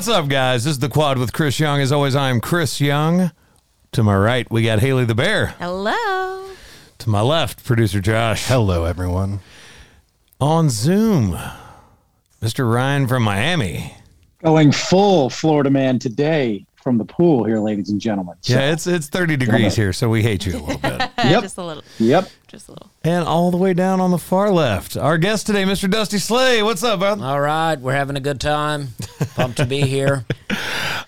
What's up, guys? This is the quad with Chris Young. As always, I'm Chris Young. To my right, we got Haley the Bear. Hello. To my left, producer Josh. Hello, everyone. On Zoom, Mr. Ryan from Miami. Going full Florida man today from the pool here, ladies and gentlemen. So, Yeah, it's it's 30 degrees here, so we hate you a little bit. Yep. just a little. yep. Just a little. and all the way down on the far left, our guest today, Mr. Dusty Slay. What's up, bud? All right, we're having a good time. Pumped to be here.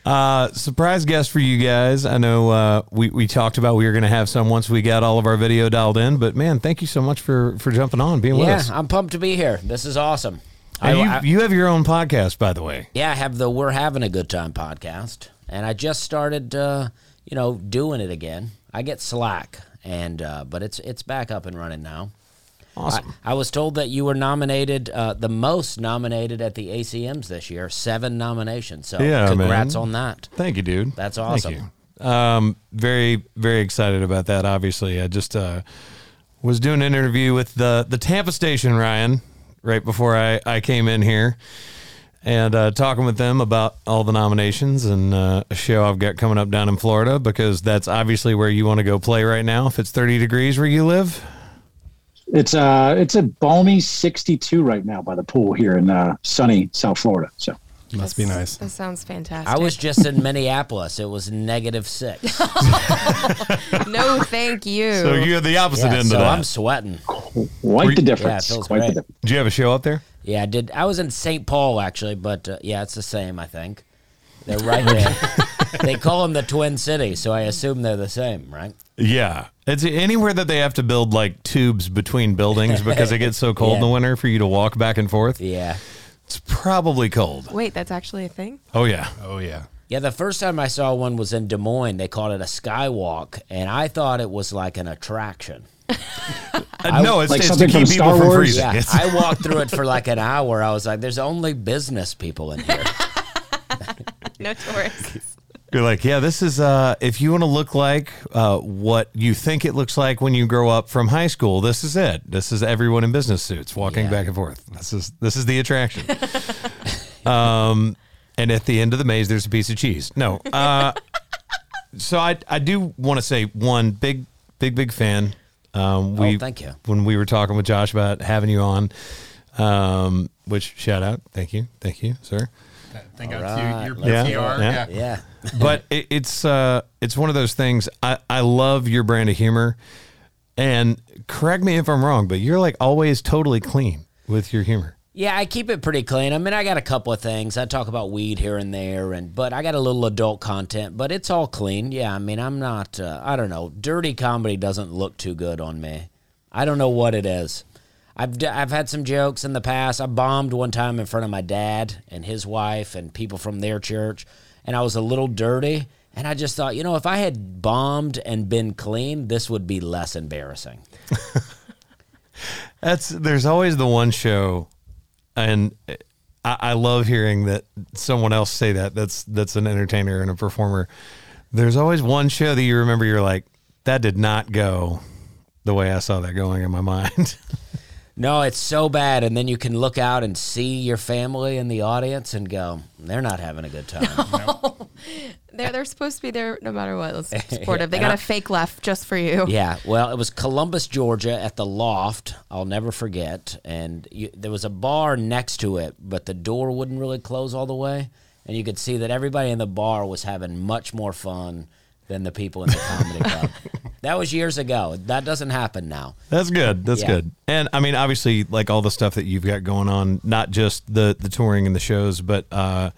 Uh, surprise guest for you guys. I know uh, we, we talked about we were going to have some once we got all of our video dialed in, but man, thank you so much for, for jumping on, being with us. Yeah, us. I'm pumped to be here. This is awesome. And you, I- you have your own podcast, by the way. yeah, I have the We're Having a Good Time podcast, and I just started, uh, you know, doing it again. I get slack, and uh, but it's it's back up and running now. Awesome. I, I was told that you were nominated, uh, the most nominated at the ACMs this year, seven nominations. So Yeah, congrats man. on that. Thank you, dude. That's Thank awesome. you. Um, very, very excited about that. Obviously, I just uh, was doing an interview with the the Tampa station, Ryan, right before I I came in here, and uh, talking with them about all the nominations and uh, a show I've got coming up down in Florida because that's obviously where you want to go play right now. If it's thirty degrees where you live, It's uh it's a balmy 62 right now by the pool here in uh, sunny South Florida. So Must be nice. That sounds fantastic. I was just in Minneapolis. It was negative six. no, thank you. so you're the opposite Yeah, end so of that. So I'm sweating. quite the difference. Yeah, it feels quite great. the difference. Do you have a show up there? Yeah, I did. I was in St. Paul actually, but uh, yeah, it's the same. I think they're right there. they call them the Twin Cities, so I assume they're the same, right? Yeah. It's anywhere that they have to build like tubes between buildings because it gets so cold in the Yeah. winter for you to walk back and forth. Yeah, It's probably cold. Wait, that's actually a thing? Oh yeah. Oh, yeah. yeah. The first time I saw one was in Des Moines. They called it a skywalk, and I thought it was like an attraction. Uh, no, it's, like it's to something keep from people Star from Wars? freezing. Yeah, It's- I walked through it for like an hour. I was like, "There's only business people in here." No tourists. You're like, yeah, this is uh, if you want to look like uh, what you think it looks like when you grow up from high school. This is it. This is everyone in business suits walking Yeah. back and forth. This is this is the attraction. um, and at the end of the maze, there's a piece of cheese. No. Uh, so I I do want to say one big big big fan. Um, we Oh, thank you. when we were talking with Josh about having you on. Um, which shout out, thank you, thank you, sir. Thank All God right, to your let's Yeah, PR. yeah. Yeah, but it, it's uh, it's one of those things. I I love your brand of humor, and correct me if I'm wrong, but you're like always totally clean with your humor. Yeah, I keep it pretty clean. I mean, I got a couple of things. I talk about weed here and there, and but I got a little adult content, but it's all clean. Yeah, I mean, I'm not. Uh, I don't know. Dirty comedy doesn't look too good on me. I don't know what it is. I've I've had some jokes in the past. I bombed one time in front of my dad and his wife and people from their church, and I was a little dirty. And I just thought, you know, if I had bombed and been clean, this would be less embarrassing. That's there's always the one show, and I, I love hearing that someone else say that. That's that's an entertainer and a performer. There's always one show that you remember. You're like, that did not go the way I saw that going in my mind. No, it's so bad. And then you can look out and see your family in the audience and go, they're not having a good time. No. They're, they're supposed to be there no matter what. It's supportive. They got I- a fake left just for you. yeah. Well, it was Columbus, Georgia at the Loft. I'll never forget. And you, there was a bar next to it, but the door wouldn't really close all the way. And you could see that everybody in the bar was having much more fun than the people in the comedy club. That was years ago. That doesn't happen now. That's good. That's Yeah. good. And I mean, obviously, like all the stuff that you've got going on, not just the the touring and the shows, but uh,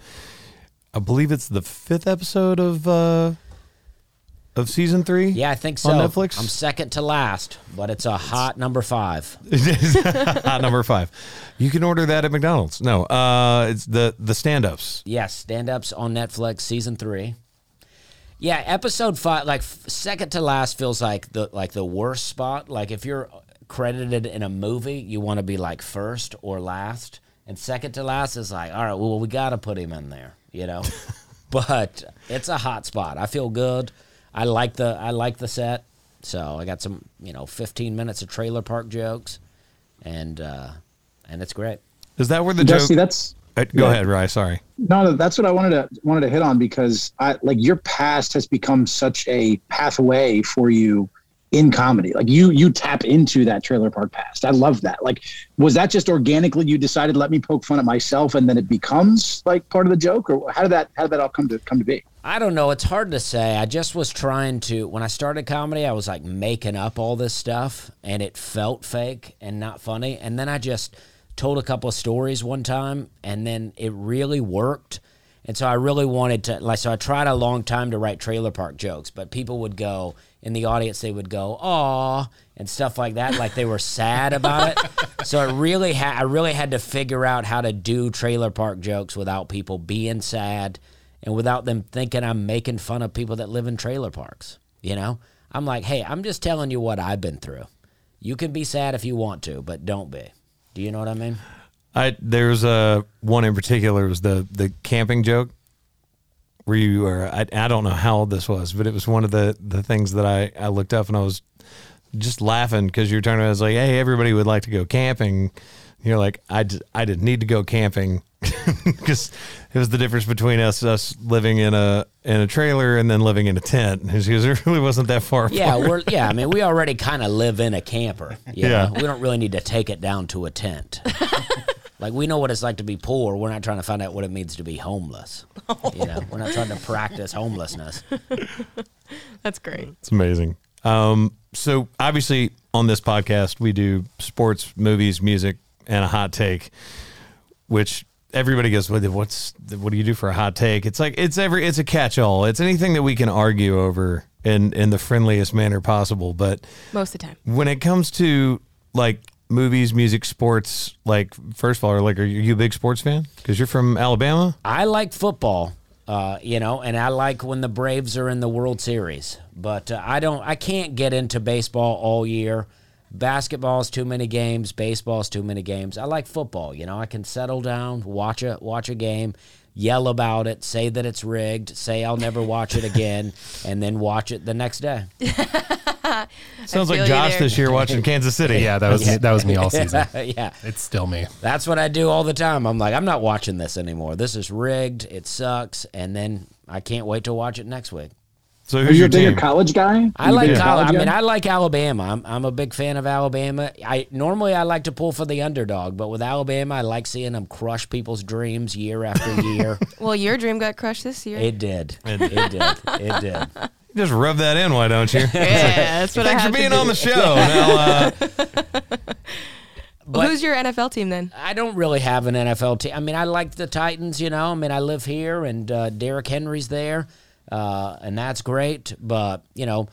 I believe it's the fifth episode of uh, of season three. Yeah, I think so. On Netflix? I'm second to last, but it's a hot number five. Hot number five. You can order that at McDonald's. No, uh, it's the the stand ups. Yes, stand ups on Netflix, season three. Yeah, episode five, like second to last, feels like the like the worst spot. Like if you're credited in a movie, you want to be like first or last, and second to last is like, all right, well, we got to put him in there, you know. but it's a hot spot. I feel good. I like the I like the set. So I got some, you know, 15 minutes of trailer park jokes, and uh, and it's great. Is that where the Dusty, joke? that's Uh, go Yeah. ahead, Rye. Sorry. No, that's what I wanted to wanted to hit on because I like your past has become such a pathway for you in comedy. Like you you tap into that trailer park past. I love that. Like was that just organically you decided let me poke fun at myself and then it becomes like part of the joke or how did that how did that all come to come to be? I don't know. It's hard to say. I just was trying to, when I started comedy, I was like making up all this stuff and it felt fake and not funny. And then I just told a couple of stories one time and then it really worked. And so I really wanted to, like, so I tried a long time to write trailer park jokes, but people would go, in the audience, they would go, aw, and stuff like that, like they were sad about it. So I really had, I really had to figure out how to do trailer park jokes without people being sad and without them thinking I'm making fun of people that live in trailer parks. You know, I'm like, hey, I'm just telling you what I've been through. You can be sad if you want to, but don't be. Do you know what I mean? I there's a one in particular was the the camping joke where you were I, I don't know how old this was, but it was one of the the things that I I looked up and I was just laughing because you're about I was like, hey, everybody would like to go camping. You're like, I, d- I didn't need to go camping because it was the difference between us us living in a in a trailer and then living in a tent. Because it really wasn't that far. Yeah, apart. we're yeah. I mean, we already kind of live in a camper. You Yeah. know? we don't really need to take it down to a tent. like we know what it's like to be poor. We're not trying to find out what it means to be homeless. You know, we're not trying to practice homelessness. That's great. It's amazing. Um, so obviously on this podcast we do sports, movies, music, and a hot take, which everybody goes, "What- "What's what do you do for a hot take?" It's like it's every it's a catch-all. It's anything that we can argue over in in the friendliest manner possible. But Most of the time. when it comes to like movies, music, sports, like first of all, like are you a big sports fan? Because you're from Alabama. I like football, uh, you know, and I like when the Braves are in the World Series. But uh, I don't, I can't get into baseball all year. Basketball's too many games. Baseball's too many games. I like football. You know, I can settle down, watch a watch a game, yell about it, say that it's rigged, say I'll never watch it again, and then watch it the next day. Sounds like Josh this year watching Kansas City. Yeah, that was me, that was me all season. yeah. It's still me. That's what I do all the time. I'm like, I'm not watching this anymore. This is rigged. It sucks. And then I can't wait to watch it next week. So who's you your a team? college guy? I you like bigger college. I guy? mean, I like Alabama. I'm, I'm a big fan of Alabama. I normally I like to pull for the underdog, but with Alabama, I like seeing them crush people's dreams year after year. Well, your dream got crushed this year. it did. It did. It did. Just rub that in, why don't you? yeah, that's what I Thanks have for to being do. on the show. Now, uh, Well, Who's your NFL team then? I don't really have an NFL team. I mean, I like the Titans. You know, I mean, I live here, and uh, Derrick Henry's there, uh, and that's great. But you know,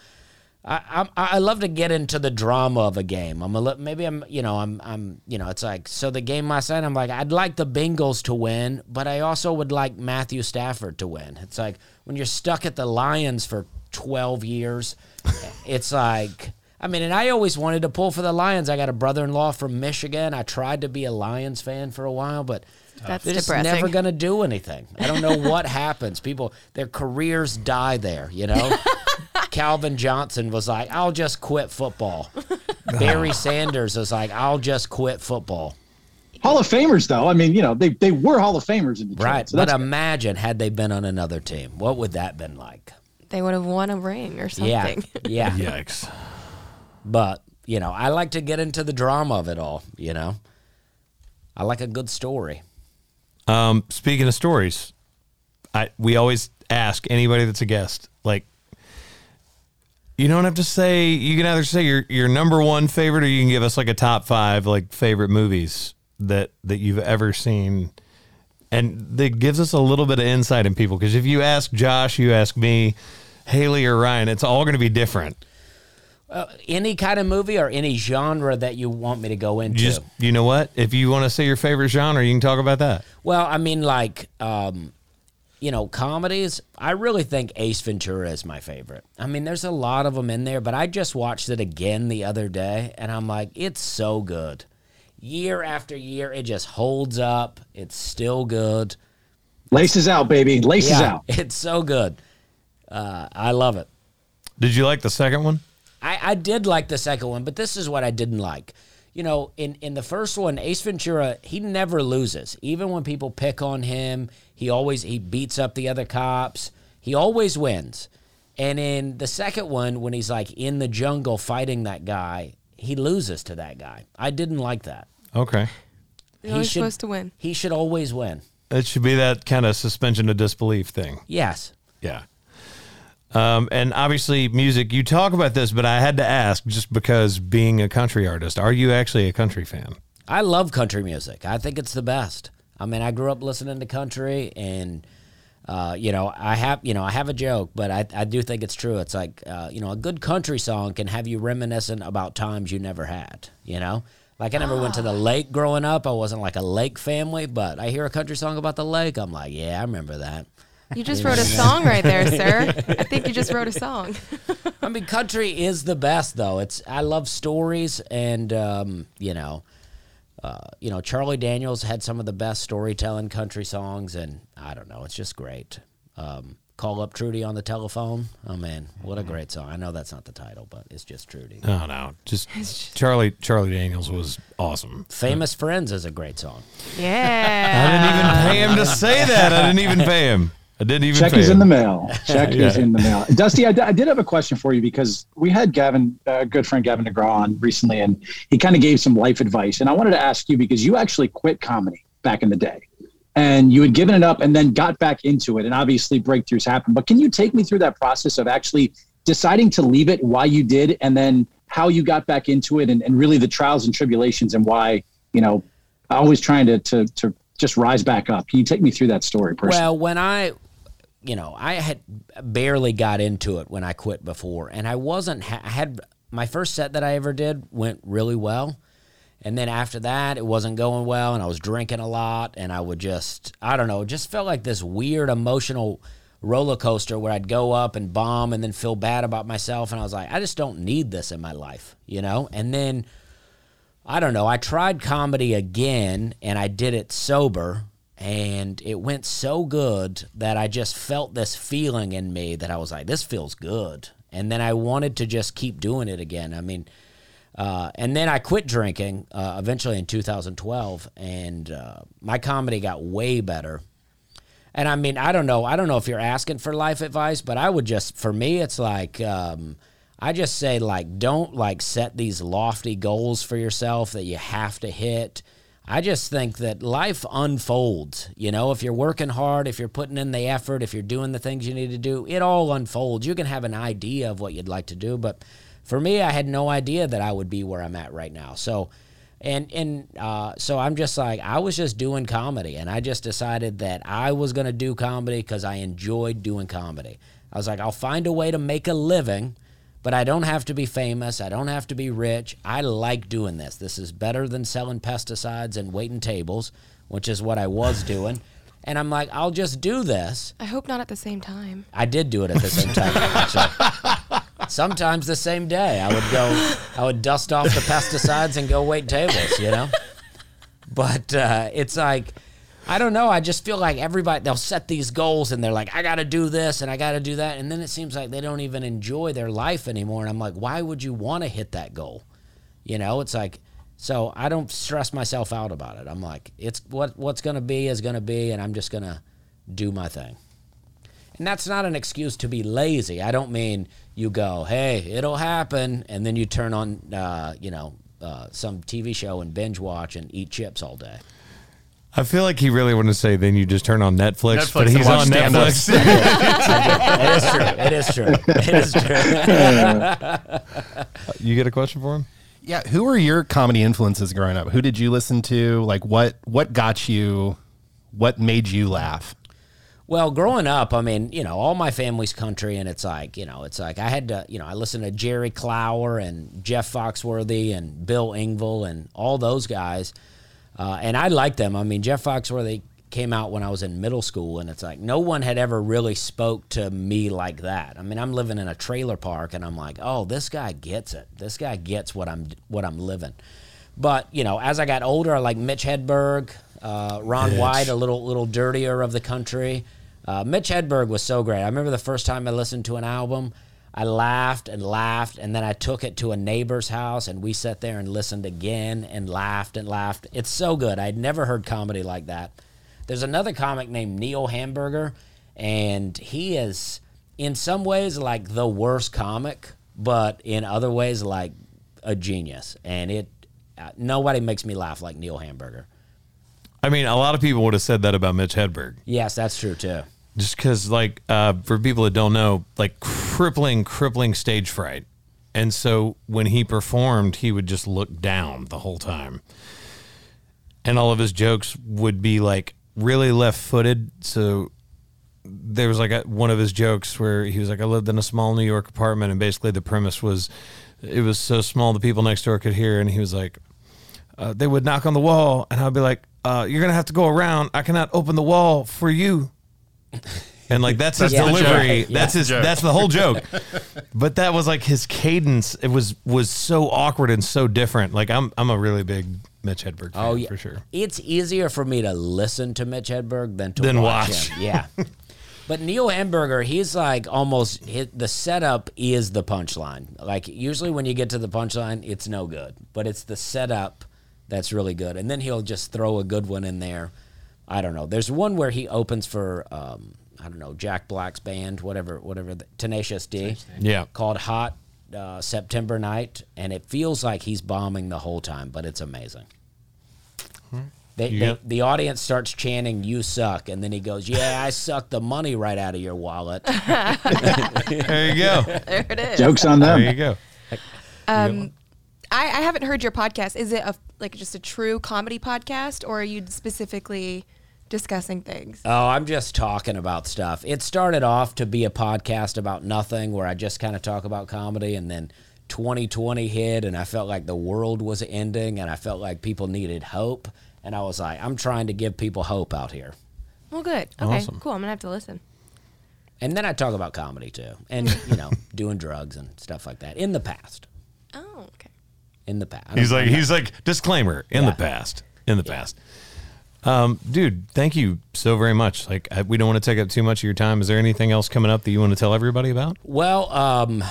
I, I I love to get into the drama of a game. I'm a maybe I'm you know I'm I'm you know it's like so the game last night I'm like I'd like the Bengals to win, but I also would like Matthew Stafford to win. It's like when you're stuck at the Lions for 12 years, it's like. I mean, and I always wanted to pull for the Lions. I got a brother-in-law from Michigan. I tried to be a Lions fan for a while, but That's they're just never going to do anything. I don't know what happens. People, their careers die there, you know? Calvin Johnson was like, I'll just quit football. Barry Sanders was like, I'll just quit football. Hall of Famers, though. I mean, you know, they, they were Hall of Famers in Detroit. Right. So but imagine had they been on another team. What would that been like? They would have won a ring or something. Yeah. something. Yeah. yikes. But, you know, I like to get into the drama of it all, you know? I like a good story. Um, speaking of stories, I we always ask anybody that's a guest, like you don't have to say you can either say your your number one favorite or you can give us like a top five like favorite movies that that you've ever seen. And that gives us a little bit of insight in people because if you ask Josh, you ask me, Haley or Ryan, it's all going to be different. Any kind of movie or any genre that you want me to go into? You just you know what? If you want to say your favorite genre, you can talk about that. Well, I mean, like, um, you know, comedies. I really think Ace Ventura is my favorite. I mean, there's a lot of them in there, but I just watched it again the other day, and I'm like, it's so good. Year after year, it just holds up. It's still good. laces out, baby. Laces Yeah, out. it's so good. Uh, I love it. Did you like the second one? I, I did like the second one, but this is what I didn't like. you know, in in the first one, Ace Ventura, he never loses. Even when people pick on him, he always he beats up the other cops. He always wins. And in the second one, when he's like in the jungle fighting that guy, he loses to that guy. I didn't like that. Okay. You're always should- supposed to win. He should always win. It should be that kind of suspension of disbelief thing. Yes. Yeah. Um, and obviously, music, you talk about this, but I had to ask just because being a country artist, are you actually a country fan? I love country music. I think it's the best. I mean, I grew up listening to country, and uh, you know, I have you know I have a joke, but I, I do think it's true. It's like uh, you know, a good country song can have you reminiscent about times you never had. You know, like I never went to the lake growing up. I wasn't like a lake family, but I hear a country song about the lake. I'm like, yeah, I remember that. You just wrote a song right there, sir. I think you just wrote a song. I mean, country is the best, though. It's I love stories, and um, you know, uh, you know, Charlie Daniels had some of the best storytelling country songs, and I don't know, it's just great. Um, Call up Trudy on the telephone. Oh man, what a great song! I know that's not the title, but it's just Trudy. No, no. Just Charlie Charlie Daniels was awesome. Famous Friends is a great song. Yeah, I didn't even pay him to say that. I didn't even pay him. I didn't even Check pay is in the mail. Check is in the mail. Dusty, I, d- I did have a question for you because we had Gavin, uh, good friend Gavin DeGraw on recently, and he kind of gave some life advice. And I wanted to ask you because you actually quit comedy back in the day and you had given it up and then got back into it. And obviously breakthroughs happen. But can you take me through that process of actually deciding to leave it, why you did, and then how you got back into it and, and really the trials and tribulations and why, you know, always trying to, to, to just rise back up. Can you take me through that story personally? Well, when I, you know, I had barely got into it when I quit before, and I wasn't. I had my first set that I ever did went really well, and then after that, it wasn't going well, and I was drinking a lot, and I would just, I don't know, just felt like this weird emotional roller coaster where I'd go up and bomb and then feel bad about myself, and I was like, I just don't need this in my life, you know, and then. I don't know. I tried comedy again and I did it sober and it went so good that I just felt this feeling in me that I was like, this feels good. And then I wanted to just keep doing it again. I mean, uh, and then I quit drinking uh, eventually in 2012 and uh, my comedy got way better. And I mean, I don't know. I don't know if you're asking for life advice, but I would just, for me, it's like, um, I just say, like, don't like set these lofty goals for yourself that you have to hit. I just think that life unfolds. You know, if you're working hard, if you're putting in the effort, if you're doing the things you need to do, it all unfolds. You can have an idea of what you'd like to do, but for me, I had no idea that I would be where I'm at right now. So, and and uh, so I'm just like I was just doing comedy, and I just decided that I was gonna do comedy because I enjoyed doing comedy. I was like, I'll find a way to make a living, but I don't have to be famous. I don't have to be rich. I like doing this. This is better than selling pesticides and waiting tables, which is what I was doing. And I'm like, I'll just do this. I hope not at the same time. I did do it at the same time. Actually. Sometimes the same day, I would go, I would dust off the pesticides and go wait tables, you know. But uh, it's like, I don't know. I just feel like everybody they'll set these goals and they're like, I got to do this and I got to do that, and then it seems like they don't even enjoy their life anymore. And I'm like, why would you want to hit that goal? You know, it's like. So I don't stress myself out about it. I'm like, it's what what's gonna be is gonna be, and I'm just gonna do my thing. And that's not an excuse to be lazy. I don't mean you go, hey, it'll happen, and then you turn on, uh, you know, uh, some TV show and binge watch and eat chips all day. I feel like he really wanted to say then you just turn on Netflix, Netflix but he's on. Netflix. It is true. It is true. It is true. you get a question for him? Yeah, who were your comedy influences growing up? Who did you listen to? Like what what got you what made you laugh? Well, growing up, I mean, you know, all my family's country, and it's like, you know, it's like I had to, you know, I listened to Jerry Clower and Jeff Foxworthy and Bill Engvall and all those guys, uh, and I like them. I mean, Jeff Foxworthy came out when I was in middle school, and it's like no one had ever really spoke to me like that. I mean, I'm living in a trailer park, and I'm like, oh, this guy gets it. This guy gets what I'm what I'm living. But you know, as I got older, I like Mitch Hedberg, uh, Ron White, a little little dirtier of the country. Uh, Mitch Hedberg was so great. I remember the first time I listened to an album, I laughed and laughed, and then I took it to a neighbor's house, and we sat there and listened again and laughed and laughed. It's so good. I'd never heard comedy like that. There's another comic named Neil Hamburger, and he is, in some ways, like the worst comic, but in other ways, like a genius. And it, uh, nobody makes me laugh like Neil Hamburger. I mean, a lot of people would have said that about Mitch Hedberg. Yes, that's true too. Just because like uh, for people that don't know like crippling crippling stage fright. And so when he performed he would just look down the whole time. And all of his jokes would be like really left-footed. So there was like a, one of his jokes where he was like i lived in a small new york apartment and basically the premise was it was so small the people next door could hear and he was like uh, they would knock on the wall and i'd be like uh, you're gonna have to go around. I cannot open the wall for you and like that's his That's the delivery. joke. Yeah. That's his. That's the whole joke. but that was like his cadence. It was was so awkward and so different. Like I'm I'm a really big Mitch Hedberg oh, fan Oh yeah, for sure. It's easier for me to listen to Mitch Hedberg than to Than watch, watch. him. Yeah, but Neil Hamburger, he's like almost hit, the setup is the punchline. Like usually when you get to the punchline, it's no good, but it's the setup that's really good, and then he'll just throw a good one in there. I don't know. There's one where he opens for um, I don't know Jack Black's band, whatever, whatever, the, Tenacious D Yeah. called Hot uh, September Night, and it feels like he's bombing the whole time, but it's amazing. They, You they, the audience starts chanting, "You suck," and then he goes, "Yeah, I suck the money right out of your wallet." There you go. There it is. Jokes on them. There you go. Um, I, I haven't heard your podcast. Is it a like just a true comedy podcast, or are you specifically discussing things? oh, I'm just talking about stuff. It started off to be a podcast about nothing, where I just kind of talk about comedy, and then 2020 hit, and I felt like the world was ending, and I felt like people needed hope, and I was like, I'm trying to give people hope out here. Well, good. Okay, Awesome. cool. I'm gonna have to listen. And then I talk about comedy too, and you know, doing drugs and stuff like that in the past. Oh, okay. In the past, He's like he's like disclaimer in the past. In the past. Um, dude, thank you so very much. Like, I, we don't want to take up too much of your time. Is there anything else coming up that you want to tell everybody about? Well, um,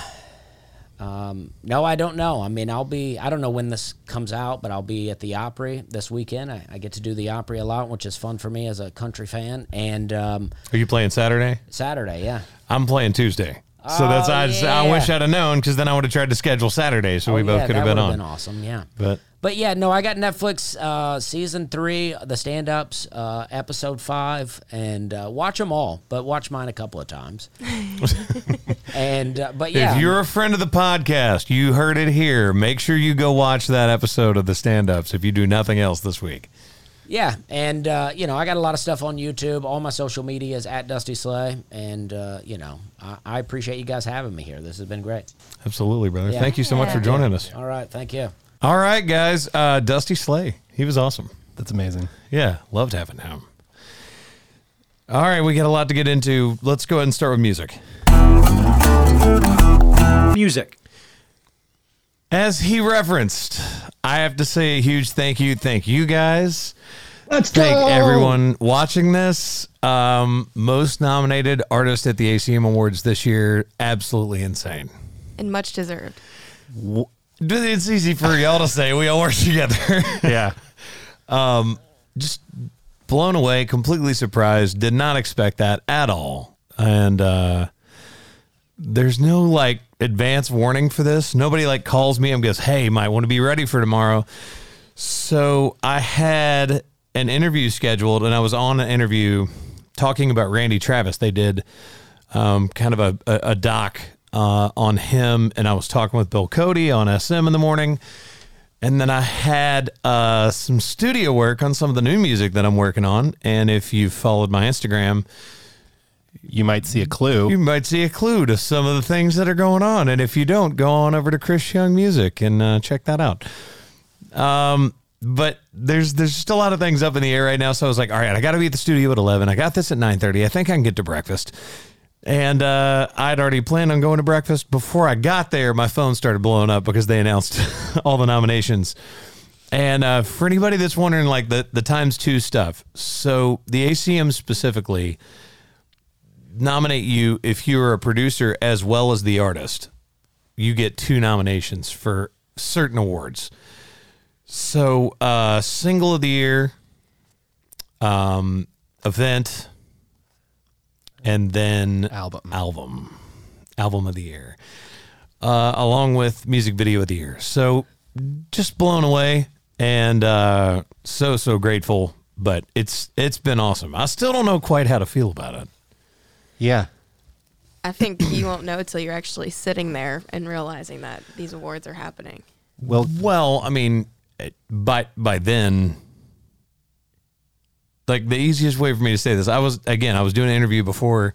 um, no, I don't know. I mean, I'll be, I don't know when this comes out, but I'll be at the Opry this weekend. I, I get to do the Opry a lot, which is fun for me as a country fan. And um, Are you playing Saturday? Saturday, yeah. I'm playing Tuesday. So that's Oh, I, just, I wish I'd have known because then I would have tried to schedule Saturday so we Oh, both yeah, could have that been on. Been awesome, yeah. But But yeah, no, I got Netflix uh, season three, the stand ups, uh, episode five, and uh, watch them all, but watch mine a couple of times. and, uh, but yeah. if you're a friend of the podcast, you heard it here. Make sure you go watch that episode of the stand ups if you do nothing else this week. Yeah, and uh, you know, I got a lot of stuff on YouTube. All my social media is at Dusty Slay, and uh, you know, I, I appreciate you guys having me here. This has been great. Absolutely, brother. Yeah. Thank you so much for joining us. All right, thank you. All right, guys. Uh, Dusty Slay. He was awesome. That's amazing. Yeah, loved having him. All right, we got a lot to get into. Let's go ahead and start with music. Music. As he referenced, I have to say a huge thank you. Thank you guys. Let's Thank go. everyone watching this. Um, most nominated artist at the ACM Awards this year. Absolutely insane. And much deserved. It's easy for y'all to say. We all work together. Yeah. just blown away, completely surprised. Did not expect that at all. And uh, there's no like advance warning for this. Nobody like calls me and goes, "Hey, might want to be ready for tomorrow." So I had an interview scheduled, and I was on an interview talking about Randy Travis. They did um, kind of a, a, a doc uh, on him, and I was talking with Bill Cody on SM in the morning. And then I had uh, some studio work on some of the new music that I'm working on. And if you've followed my Instagram, You might see a clue. you might see a clue to some of the things that are going on. And if you don't, go on over to Chris Young Music and uh, check that out. Um, but there's there's just a lot of things up in the air right now. So I was like, all right, I got to be at the studio at 11. I got this at 9:30. I think I can get to breakfast. And uh, I'd already planned on going to breakfast. Before I got there, my phone started blowing up because they announced all the nominations. And uh, for anybody that's wondering, like the, the times two stuff, so the ACM specifically, nominate you if you're a producer as well as the artist. You get two nominations for certain awards. So, uh, single of the year, um, event, and then Album. album, album of the year, uh, along with music video of the year. So, just blown away and uh, so so grateful. But it's it's been awesome. I still don't know quite how to feel about it. Yeah. I think you won't know until you're actually sitting there and realizing that these awards are happening. Well, Well, I mean, it- by by then, like the easiest way for me to say this, I was again, I was doing an interview before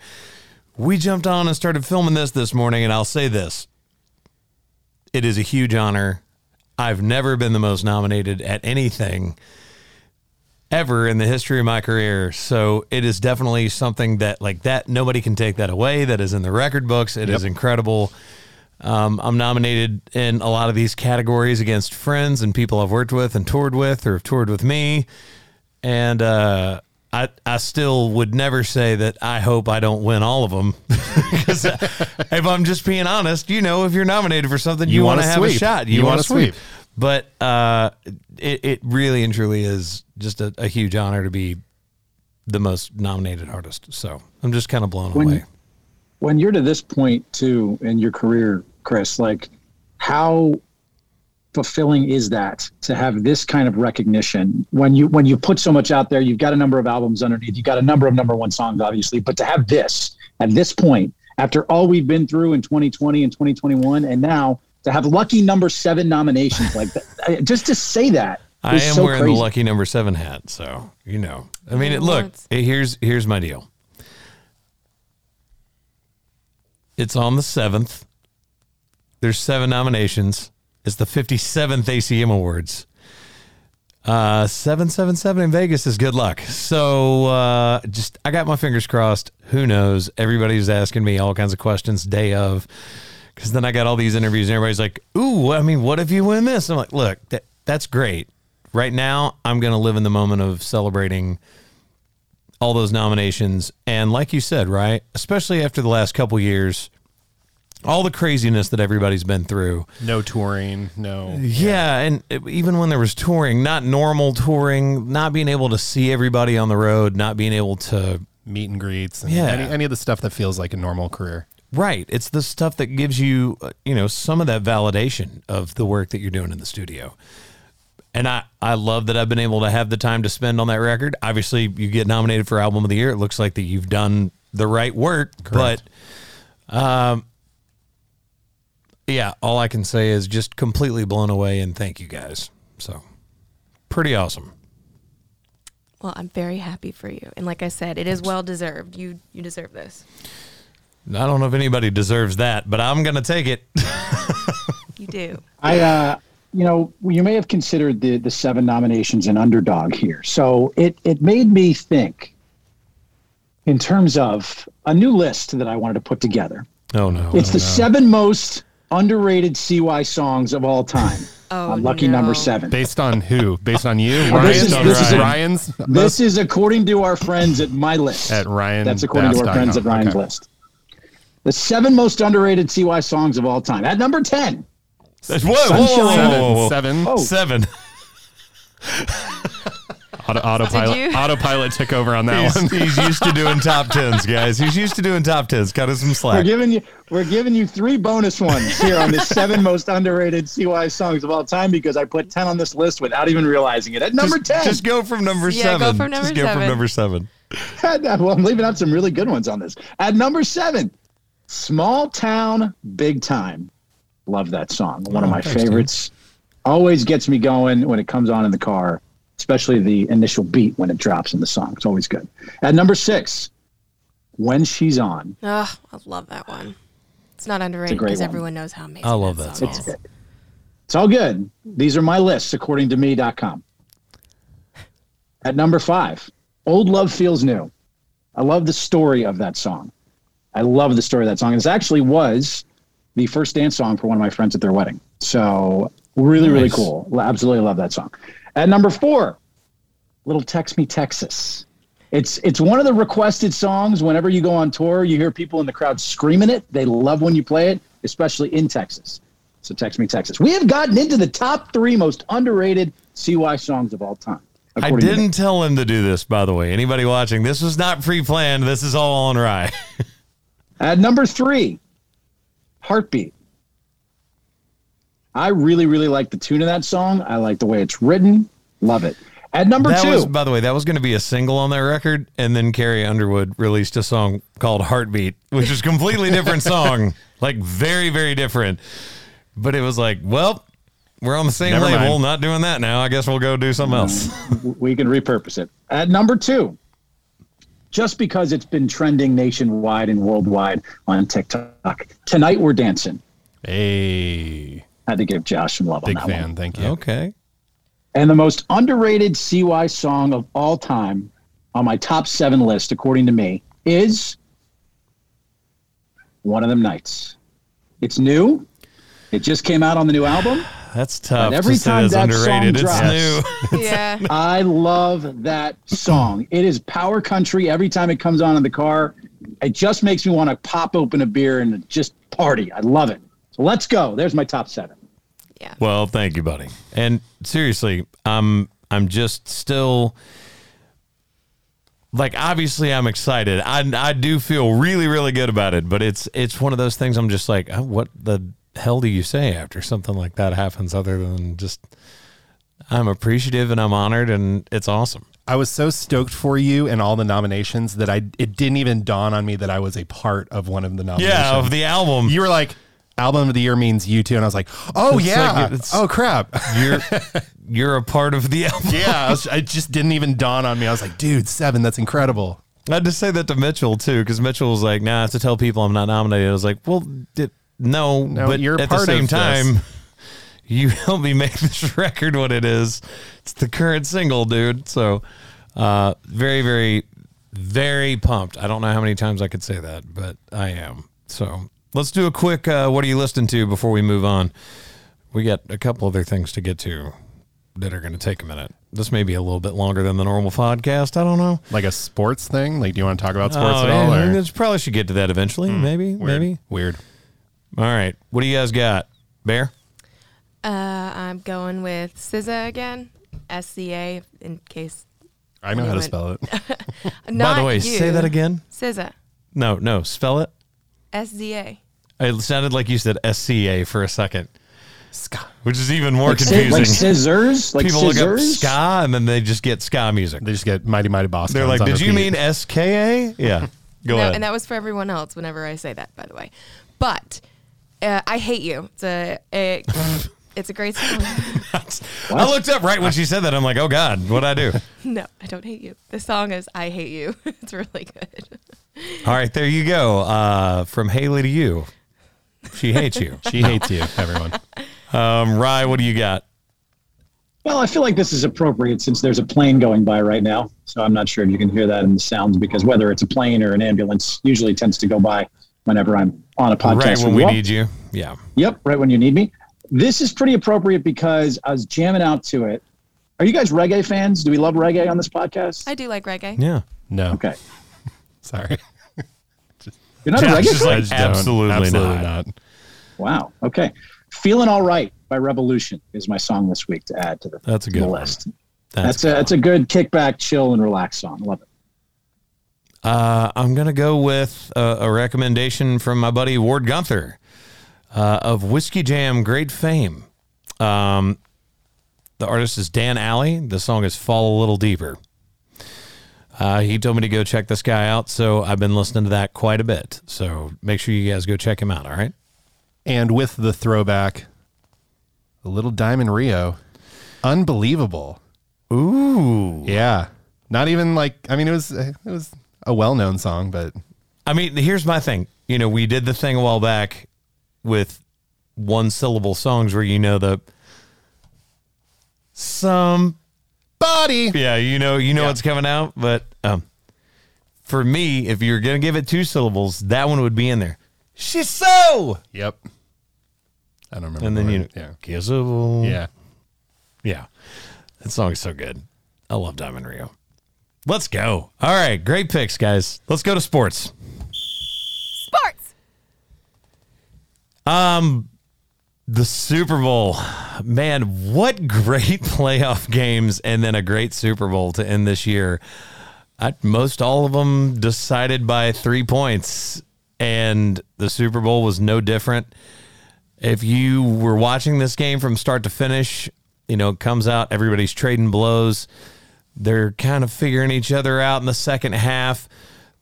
we jumped on and started filming this this morning, and I'll say this: it is a huge honor. I've never been the most nominated at anything ever in the history of my career. So it is definitely something that like that nobody can take that away. That is in the record books. It is incredible. Um, I'm nominated in a lot of these categories against friends and people I've worked with and toured with or have toured with me. And uh, I, I still would never say that I hope I don't win all of them. because if I'm just being honest, you know, if you're nominated for something, you, You want to have a shot. You You, want to sweep. sweep. But uh, it, it really and truly is just a, a huge honor to be the most nominated artist. So I'm just kind of blown When- away. when you're to this point too in your career, Chris, like how fulfilling is that to have this kind of recognition when you when you put so much out there you've got a number of albums underneath you've got a number of number one songs obviously but to have this at this point after all we've been through in 2020 and 2021 and now to have lucky number seven nominations like that just to say that I am so wearing crazy. the lucky number seven hat, so you know. I mean, it, look. It- here's here's my deal. It's on the seventh. There's seven nominations. It's the 57th ACM Awards. Uh, seven seven seven in Vegas is good luck. So uh, just I got my fingers crossed. Who knows? Everybody's asking me all kinds of questions day of, because then I got all these interviews and everybody's like, "Ooh, I mean, what if you win this?" I'm like, "Look, that, that's great. Right now, I'm gonna live in the moment of celebrating all those nominations, and like you said, right, especially after the last couple years, all the craziness that everybody's been through." no touring, no. Yeah, and it- even when there was touring, not normal touring, not being able to see everybody on the road, not being able to meet and greets and Yeah. any, any of the stuff that feels like a normal career. Right, it's the stuff that gives you, uh, you know, some of that validation of the work that you're doing in the studio. And I, I love that I've been able to have the time to spend on that record. Obviously, you get nominated for album of the year. It looks like that you've done the right work, Correct. but um yeah, all I can say is just completely blown away and thank you guys. So, pretty awesome. Well, I'm very happy for you. And like I said, it is well deserved. You you deserve this. I don't know if anybody deserves that, but I'm going to take it. You do. I, uh, you know, you may have considered the the seven nominations an underdog here. So it it made me think in terms of a new list that I wanted to put together. Oh no. It's the seven most underrated CY songs of all time. Oh, on lucky no. number seven. Based on who? Based on you? Oh, this is- On this is a- Ryan's? This is according to our friends at my list. At Ryan That's according to our friends at. Ryan's Okay. list. The seven most underrated CY songs of all time. At number 10, Whoa, whoa, whoa, whoa, Sunshine. whoa, whoa, whoa. Seven. Oh. Seven. Auto, autopilot, autopilot took over on that He's, one. he's used to doing top tens, guys. He's used to doing top tens. Cut us some slack. we're giving you we're giving you three bonus ones here on the seven most underrated CY songs of all time because I put 10 on this list without even realizing it. At number just, 10. just go from number Yeah, go from number just go from number seven. well, I'm leaving out some really good ones on this. At number 7, Small Town Big Time. Love that song. One of Oh, my thanks, favorites. Always gets me going when it comes on in the car, especially the initial beat when it drops in the song. It's always good. At number 6, When She's On. Oh, I love that one. It's not underrated because everyone knows how amazing I love that song song. is. It's all good. These are my lists according to me.com. At number five, Old Love Feels New. I love the story of that song. I love the story of that song. This actually was the first dance song for one of my friends at their wedding. So really, really cool. Absolutely love that song. At number four, Little Text Me Texas. It's it's one of the requested songs. Whenever you go on tour, you hear people in the crowd screaming it. They love when you play it, especially in Texas. So text me Texas. We have gotten into the top three most underrated CY songs of all time. I according to me. didn't tell him to do this, by the way. Anybody watching, this was not pre-planned. This is all on Rye. At number three, Heartbeat. I really, really like the tune of that song. I like the way it's written. Love it. At number that two, was, by the way, that was going to be a single on that record, and then Carrie Underwood released a song called "Heartbeat," which is a completely different song, like very, very different. But it was like, well, we're on the same Never label, mind. not doing that now. I guess we'll go do something else. we can repurpose it. At number two, just because it's been trending nationwide and worldwide on TikTok, tonight we're dancing. Hey, Had to give Josh some love big on that fan. one. Thank you. okay, And the most underrated CY song of all time on my top seven list, according to me, is One of Them Nights. It's new. It just came out on the new album. that's tough. every to time that's that underrated, song it's drops- new. Yeah. I love that song. It is power country every time it comes on in the car. It just makes me want to pop open a beer and just party. I love it. So let's go. There's my top seven. Yeah. Well, thank you, buddy. And seriously, I'm I'm just still like obviously I'm excited. I I do feel really really good about it, but it's it's one of those things I'm just like, oh, what the hell do you say after something like that happens other than just I'm appreciative and I'm honored and it's awesome. I was so stoked for you and all the nominations that I it didn't even dawn on me that I was a part of one of the nominations. Yeah, of the album. you were like, album of the year means you too, and I was like, oh It's yeah, like oh crap. you're you're a part of the album. yeah, I was, it just didn't even dawn on me. I was like, dude, seven, that's incredible. I had to say that to Mitchell too, because Mitchell was like, "Nah, I have to tell people I'm not nominated." I was like, "Well, di- no, No, but you're at the same of this. time, you helped me make this record what it is. It's the current single, dude. So, uh, very, very, very pumped. I don't know how many times I could say that, but I am. So, let's do a quick. Uh, what are you listening to before we move on? We got a couple other things to get to that are going to take a minute. This may be a little bit longer than the normal podcast. I don't know. Like a sports thing. Like, do you want to talk about sports Oh, at all? yeah, or- probably should get to that eventually. maybe, Weird. maybe. weird. All right. What do you guys got? Bear? Uh, I'm going with SZA again. SCA in case. I know how to spell it. Not By the way, you. say that again. SZA. No, no, spell it. SZA. It sounded like you said SCA for a second, Ska. which is even more Like, confusing. like scissors, like People look up scissors. ska and then they just get ska music. They just get mighty mighty boss. They're like, "Did you mean SKA?" Yeah. Go no, ahead. and that was for everyone else whenever I say that, by the way. But uh, I hate you. It's a, a it's a great song. I looked up right when she said that. I'm like, "Oh God, what'd I do?" no, I don't hate you. The song is "I Hate You." it's really good. All right, there you go. Uh, from Haley to you. She hates you. She hates you, everyone. Um, Rye, what do you got? Well, I feel like this is appropriate since there's a plane going by right now. So I'm not sure if you can hear that in the sounds because whether it's a plane or an ambulance usually tends to go by whenever I'm on a podcast. Right when we need you. Yeah. Yep, right when you need me. This is pretty appropriate because I was jamming out to it. Are you guys reggae fans? Do we love reggae on this podcast? I do like reggae. Yeah. No, okay. sorry. You're not Josh a reggae is fan? like, I just don't. absolutely not. not. Wow. Okay. Feeling All Right by Rebelution is my song this week to add to the, That's a good the list. That's That's, a, that's a good kickback, chill, and relax song. Love it. Uh, I'm going to go with uh, a recommendation from my buddy Ward Guenther uh, of Whiskey Jam Great Fame. Um, the artist is Dan Alley. The song is Fall a Little Deeper. Uh, he told me to go check this guy out, so I've been listening to that quite a bit. So make sure you guys go check him out, all right? And with the throwback, the little Diamond Rio, unbelievable. Ooh. Yeah, not even like I mean it was it was a well known song, but I mean, here's my thing. You know, we did the thing a while back with one syllable songs where you know the some body. Yeah, you know, you know Yeah. what's coming out. But um, for me, if you're gonna give it two syllables, that one would be in there. She's so, Yep. I don't remember. and then you know, kissable. yeah, yeah. yeah. That song is so good. I love Diamond Rio. Let's go. All right, great picks, guys. Let's go to sports. Sports. Um, the Super Bowl, man, what great playoff games and then a great Super Bowl to end this year. I, most all of them decided by three points, and the Super Bowl was no different. If you were watching this game from start to finish, you know, it comes out, everybody's trading blows. They're kind of figuring each other out in the second half.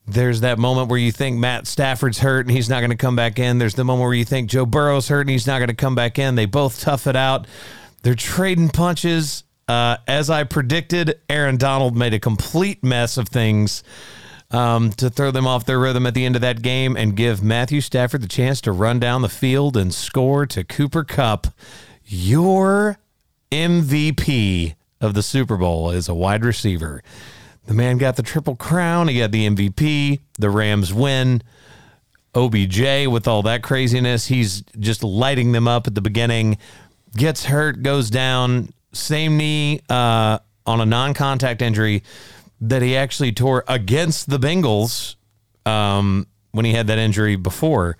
There's that moment where you think Matt Stafford's hurt and he's not going to come back in. There's the moment where you think Joe Burrow's hurt and he's not going to come back in. They both tough it out. They're trading punches. Uh, as I predicted, Aaron Donald made a complete mess of things um, to throw them off their rhythm at the end of that game and give Matthew Stafford the chance to run down the field and score to Cooper Kupp. Your MVP of the Super Bowl is a wide receiver. The man got the triple crown. He got the MVP. The Rams win. OBJ with all that craziness. He's just lighting them up at the beginning. Gets hurt, goes down. Same knee uh, on a non contact injury that he actually tore against the Bengals um, when he had that injury before.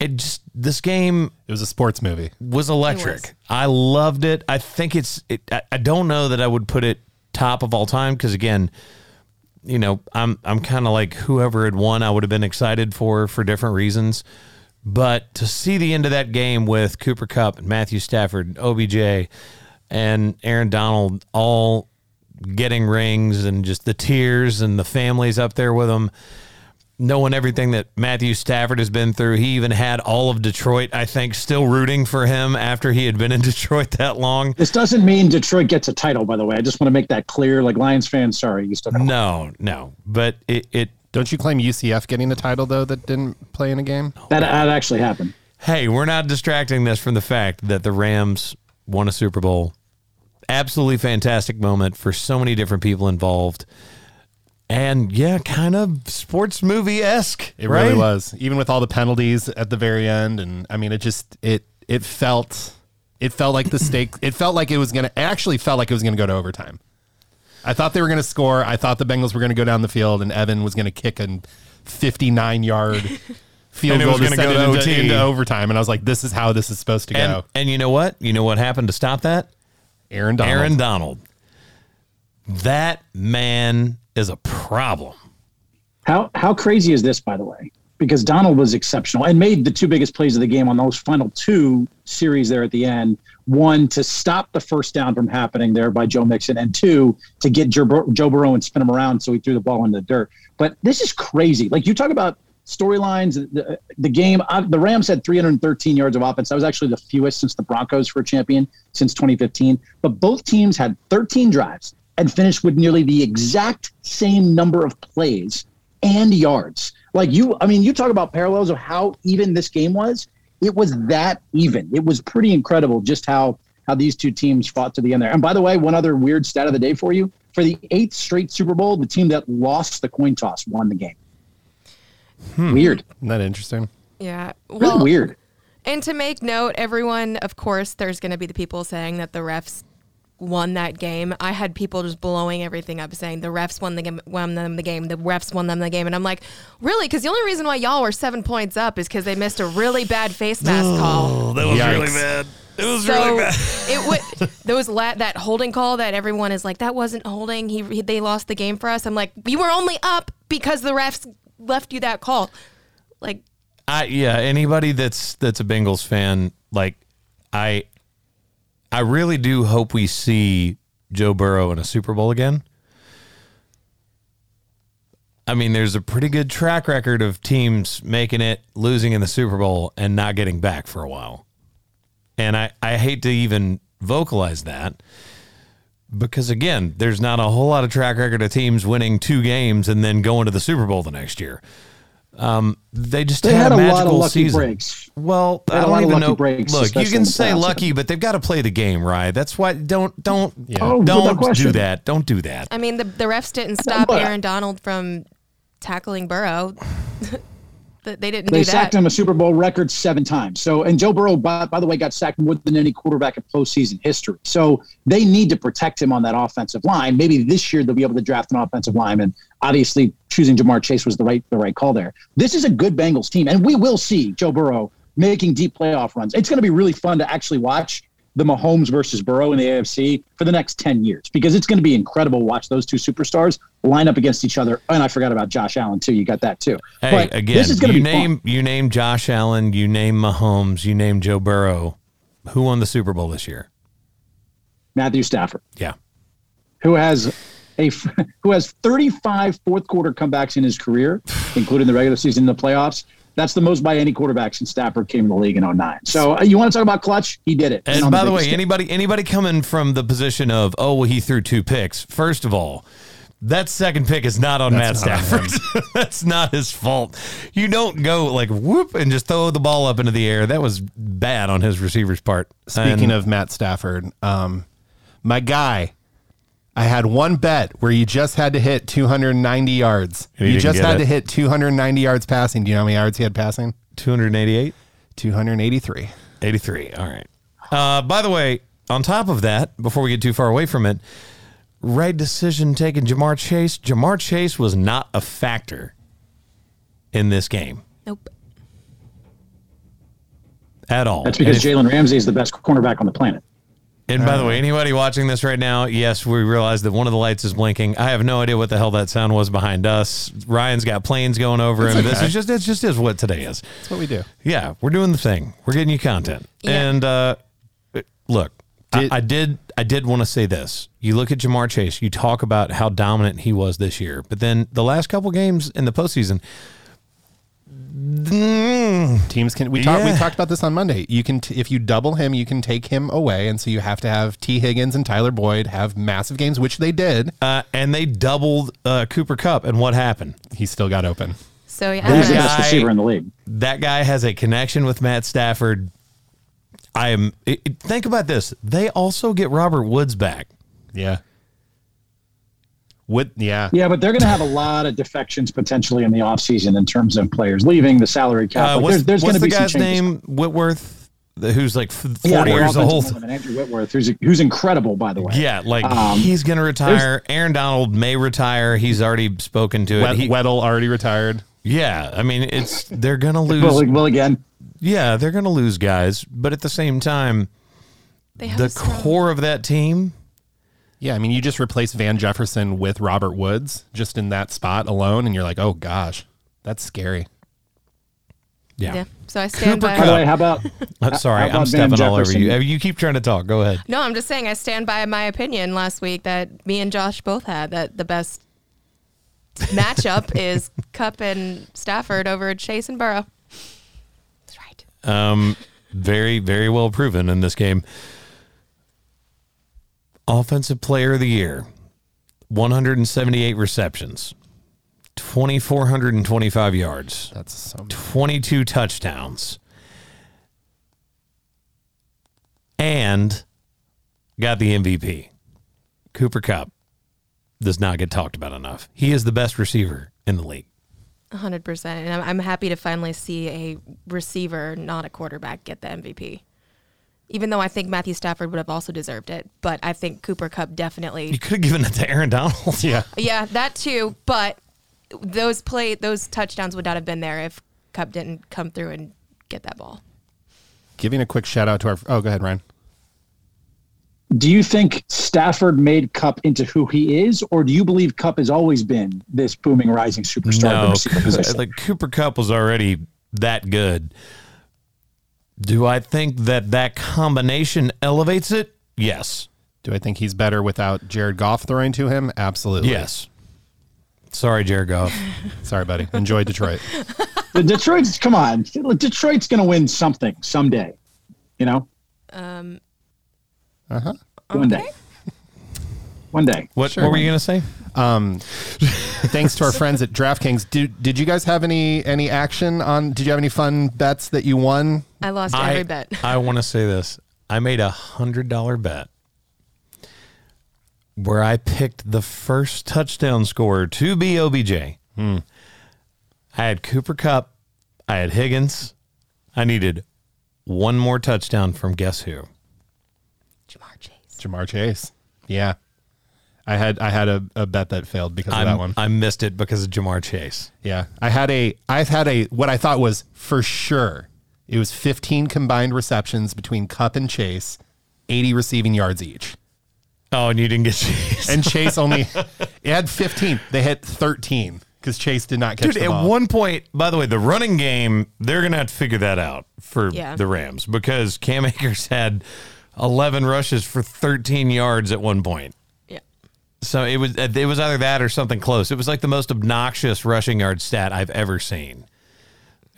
It just, this game It was a sports movie. was electric. was. I loved it. I think it's. It, I, I don't know that I would put it top of all time because again, you know, I'm I'm kind of like whoever had won, I would have been excited for for different reasons. But to see the end of that game with Cooper Kupp and Matthew Stafford, and OBJ, and Aaron Donald all getting rings and just the tears and the families up there with them knowing everything that Matthew Stafford has been through. He even had all of Detroit, I think, still rooting for him after he had been in Detroit that long. This doesn't mean Detroit gets a title, by the way. I just want to make that clear. Like Lions fans, sorry, you still No, no. But it, it Don't you claim UCF getting the title though that didn't play in a game? that. That actually happened. hey, we're not distracting this from the fact that the Rams won a Super Bowl. Absolutely fantastic moment for so many different people involved. And yeah, kind of sports movie esque. It really was. Even with all the penalties at the very end and I mean it just it it felt it felt like the stake it felt like it was going to it actually felt like it was going to go to overtime. I thought they were going to score. I thought the Bengals were going to go down the field and Evan was going to kick a 59 yard field goal was to send go it to into, into overtime and I was like this is how this is supposed to And, go. and you know what? You know what happened to stop that? Aaron Donald. Aaron Donald. That man is a problem. How how crazy is this, by the way? Because Donald was exceptional and made the two biggest plays of the game on those final two series there at the end. One to stop the first down from happening there by Joe Mixon, and two to get Joe, Burrow and spin him around so he threw the ball into the dirt. But this is crazy. Like you talk about storylines, the, the game. Uh, the Rams had 313 yards of offense. That was actually the fewest since the Broncos were champion since 2015. But both teams had 13 drives and finished with nearly the exact same number of plays and yards. Like you, I mean, you talk about parallels of how even this game was. It was that even. It was pretty incredible just how how these two teams fought to the end there. And by the way, one other weird stat of the day for you: for the eighth straight Super Bowl, the team that lost the coin toss won the game. Hmm. Weird, Isn't that interesting? Yeah. really weird. And to make note, everyone, of course, there's going to be the people saying that the refs won that game. I had people just blowing everything up, saying the refs won the game, won them the game, the refs won them the game, and I'm like, really? Because the only reason why y'all were seven points up is because they missed a really bad face mask call. that was Yikes. bad. It was So really bad. it would those la- that holding call that everyone is like that wasn't holding. He, he they lost the game for us. I'm like, you were only up because the refs left you that call. Like I yeah, anybody that's that's a Bengals fan, like I I really do hope we see Joe Burrow in a Super Bowl again. I mean, there's a pretty good track record of teams making it, losing in the Super Bowl, and not getting back for a while. And I, I hate to even vocalize that because, again, there's not a whole lot of track record of teams winning two games and then going to the Super Bowl the next year. Um, they just They had, had a a lot of magical lucky season. breaks. Well, They had don't lot of even lucky know. breaks, Look, you can say playoffs. lucky, but they've got to play the game, right? That's why don't don't Oh, don't do that. Don't do that. I mean, the the refs didn't stop But- Aaron Donald from tackling Burrow. Th- They didn't They sacked that. him a Super Bowl record seven times. So, and Joe Burrow, by, by the way, got sacked more than any quarterback in postseason history. So they need to protect him on that offensive line. Maybe this year they'll be able to draft an offensive lineman. Obviously, choosing Ja'Marr Chase was the right the right call there. This is a good Bengals team, and we will see Joe Burrow making deep playoff runs. It's going to be really fun to actually watch the Mahomes versus Burrow in the AFC for the next 10 years because it's going to be incredible to watch those two superstars line up against each other. And I forgot about Josh Allen too. You got that too. Hey, But again, this is going to you be name fun. you name Josh Allen, you name Mahomes, you name Joe Burrow. Who won the Super Bowl this year? Matthew Stafford, Yeah. who has a who has 35 fourth quarter comebacks in his career, including the regular season and the playoffs. That's the most by any quarterback since Stafford came in the league in 09. So uh, you want to talk about clutch? He did it. And on by the big way, stage. anybody anybody coming from the position of oh well he threw two picks. First of all, that second pick is not on Matt That's not on Stafford. That's not his fault. You don't go like whoop and just throw the ball up into the air. That was bad on his receiver's part. Speaking And- of Matt Stafford, um, my guy, I had one bet where you just had to hit 290 yards. And he You just had it. to hit 290 yards passing. Do you know how many yards he had passing? 288, 283. 83. All right. Uh, by the way, on top of that, before we get too far away from it, right decision taking Ja'Marr Chase. Ja'Marr Chase was not a factor in this game Nope. at all. That's because Jalen Ramsey is the best cornerback on the planet. And by the way, anybody watching this right now, yes, we realize that one of the lights is blinking. I have no idea what the hell that sound was behind us. Ryan's got planes going over him. This is just it's just is what today is. That's what we do. Yeah, we're doing the thing. We're getting you content. Yeah. And uh, look, Did- I, I did I did want to say this. You look at Ja'Marr Chase. You talk about how dominant he was this year, but then the last couple games in the postseason. Mm, Teams can we talked we talked about this on Monday. You can t- if you double him, you can take him away, and so you have to have Tee Higgins and Tyler Boyd have massive games, which they did. uh, and they doubled uh, Cooper Kupp, and what happened? He still got open. So yeah, He's the best guy- receiver in the league. that guy has a connection with Matt Stafford. I am. It, it- think about this. They also get Robert Woods back. Yeah. Would yeah. Yeah, but they're going to have a lot of defections potentially in the offseason in terms of players leaving the salary cap. Uh, Like, what's there's there's going to the be some guy's changes. name? Whitworth, the- who's like f- Yeah, forty their years offensive old. lineman, Andrew Whitworth, who's who's incredible by the way. Yeah, like Um, he's gonna retire. Aaron Donald may retire. He's already spoken to it. He- Weddle already retired. yeah, I mean it's they're gonna lose. well, again, Yeah, they're gonna lose guys, but at the same time, they have the core of that team. Yeah, I mean, you just replace Van Jefferson with Robert Woods just in that spot alone, and you're like, oh gosh, that's scary. Yeah. Yeah. So I stand Cooper by. by the way, how about I'm sorry, How I'm about Van stepping all over you. You keep trying to talk. Go ahead. No, I'm just saying I stand by my opinion last week that me and Josh both had that the best matchup is Kupp and Stafford over Chase and Burrow. That's right. Um, very, very well proven in this game. Offensive player of the year, 178 receptions, 2,425 yards, That's so. 22 touchdowns, and got the MVP. Cooper Kupp does not get talked about enough. He is the best receiver in the league. hundred percent, and I'm, I'm happy to finally see a receiver, not a quarterback, get the MVP. Even though I think Matthew Stafford would have also deserved it, but I think Cooper Kupp definitely. You could have given it to Aaron Donald. Yeah. Yeah, that too. But those play, those touchdowns would not have been there if Kupp didn't come through and get that ball. Giving a quick shout out to our. Oh, go ahead, Ryan. do you think Stafford made Kupp into who he is, or do you believe Kupp has always been this booming, rising superstar at the No, position? like Cooper Kupp was already that good. Do I think that that combination elevates it? Yes. Do I think he's better without Jared Goff throwing to him? Absolutely. Yes. Sorry, Jared Goff. Sorry, buddy. Enjoy Detroit. The Detroit's come on, Detroit's going to win something someday. You know, Um, Uh huh. one day. One day. What, Sure. what were you going to say? Um, thanks to our friends at DraftKings. Did did you guys have any any action on? Did you have any fun bets that you won? I lost I, every bet. I want to say this. I made a $100 bet where I picked the first touchdown scorer to be OBJ. Hmm. I had Cooper Kupp. I had Higgins. I needed one more touchdown from guess who? Ja'Marr Chase. Ja'Marr Chase. Yeah. I had I had a, a bet that failed because of I'm- that one. I missed it because of Ja'Marr Chase. Yeah. I had a I've had a what I thought was for sure. It was 15 combined receptions between Kupp and Chase, 80 receiving yards each. Oh, and you didn't get Chase. And Chase only it had 15. They hit 13 because Chase did not catch Dude, the at one point, by the way, the running game, they're going to have to figure that out for Yeah. the Rams because Cam Akers had 11 rushes for 13 yards at one point. Yeah. So it was it was either that or something close. It was like the most obnoxious rushing yard stat I've ever seen.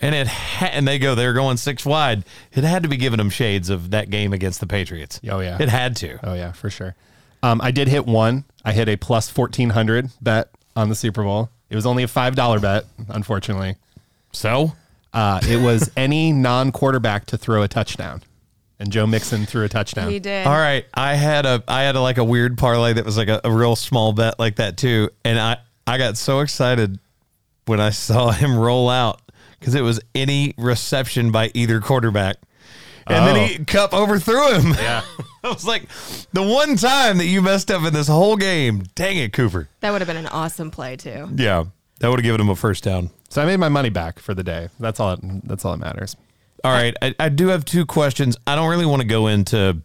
And it ha- and they go they're going six wide. It had to be giving them shades of that game against the Patriots. Oh, yeah. it had to. Oh yeah, for sure. Um, I did hit one. I hit a plus 1400 bet on the Super Bowl. It was only a $5 bet, unfortunately. So Uh, it was any non-quarterback to throw a touchdown. And Joe Mixon threw a touchdown. He did. All right, I had a I had a, like a weird parlay that was like a, a real small bet like that too, and I I got so excited when I saw him roll out because it was any reception by either quarterback, and then he Kupp overthrew him. Yeah. I was like, the one time that you messed up in this whole game. Dang it, Cooper. That would have been an awesome play too. Yeah, that would have given him a first down. So I made my money back for the day. That's all. That's all that matters. All right, I, I do have two questions. I don't really want to go into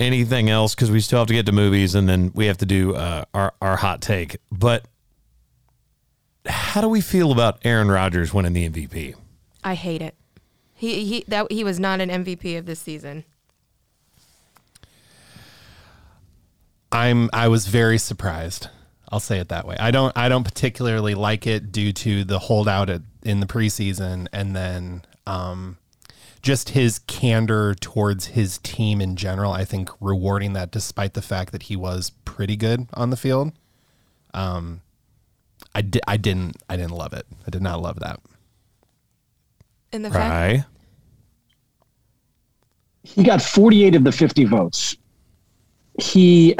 anything else because we still have to get to movies and then we have to do uh, our our hot take. But how do we feel about Aaron Rodgers winning the MVP? I hate it. He he that he was not an MVP of this season. I'm. I was very surprised. I'll say it that way. I don't. I don't particularly like it due to the holdout at, in the preseason, and then um, just his candor towards his team in general. I think rewarding that, despite the fact that he was pretty good on the field. Um, I di- I didn't. I didn't love it. I did not love that. In the fact he got 48 of the 50 votes. He,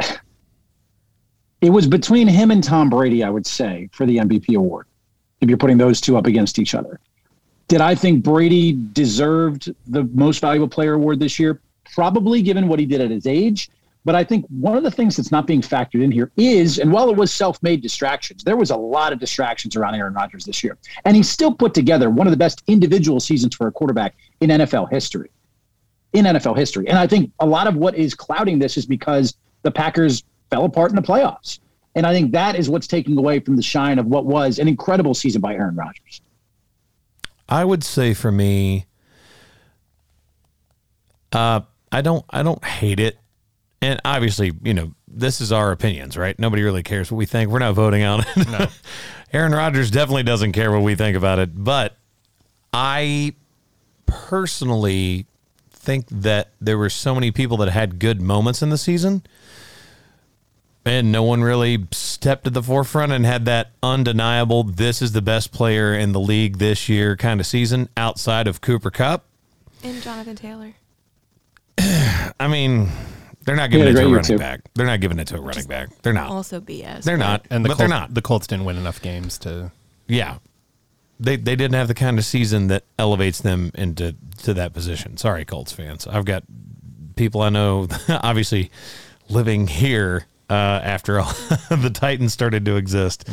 it was between him and Tom Brady, I would say, for the MVP award, if you're putting those two up against each other. Did I think Brady deserved the most valuable player award this year? Probably, given what he did at his age. But I think one of the things that's not being factored in here is, and while it was self made distractions, there was a lot of distractions around Aaron Rodgers this year. And he still put together one of the best individual seasons for a quarterback in NFL history in NFL history. And I think a lot of what is clouding this is because the Packers fell apart in the playoffs. And I think that is what's taking away from the shine of what was an incredible season by Aaron Rodgers. I would say for me, uh, I don't I don't hate it, and obviously, you know, this is our opinions, right? Nobody really cares what we think. We're not voting on it. Aaron Rodgers definitely doesn't care what we think about it, but I personally think that there were so many people that had good moments in the season. And no one really stepped to the forefront and had that undeniable, this is the best player in the league this year kind of season outside of Cooper Kupp. and Jonathan Taylor. I mean, they're not giving it to a running too. back. They're not giving it to a running back. They're not. Also BS. They're not. And the but Colts, they're not. The Colts didn't win enough games to. Yeah. They they didn't have the kind of season that elevates them into to that position. Sorry, Colts fans. I've got people I know obviously living here uh, after all the Titans started to exist.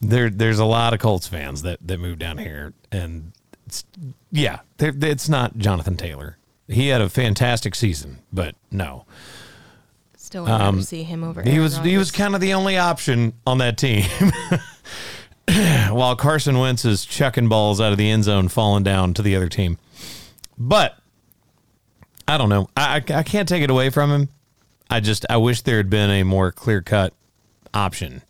There there's a lot of Colts fans that that moved down here and it's, yeah, it's not Jonathan Taylor. He had a fantastic season, but no. Still would rather see him over. Um, He Aaron was he was kind of the only option on that team. While Carson Wentz is chucking balls out of the end zone, falling down to the other team. But I don't know. I, I, I can't take it away from him. I just I wish there had been a more clear cut option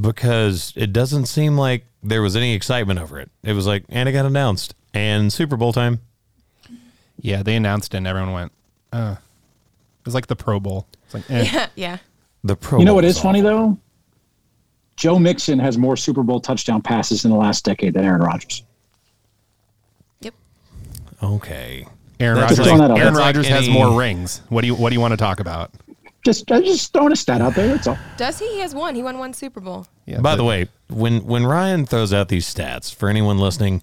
because it doesn't seem like there was any excitement over it. It was like, and it got announced, and Super Bowl time. Yeah, they announced it and everyone went, uh. It was like the Pro Bowl. It's like, eh. Yeah, yeah. The Pro. You know Bowl what was funny though? Joe Mixon has more Super Bowl touchdown passes in the last decade than Aaron Rodgers. Yep. Okay. Aaron Rodgers. like- Aaron that's like Rodgers has more rings. What do you What do you want to talk about? Just I'm just throwing a stat out there. That's all. Does he? He has one. He won one Super Bowl. Yeah, By but- the way, when when Ryan throws out these stats for anyone listening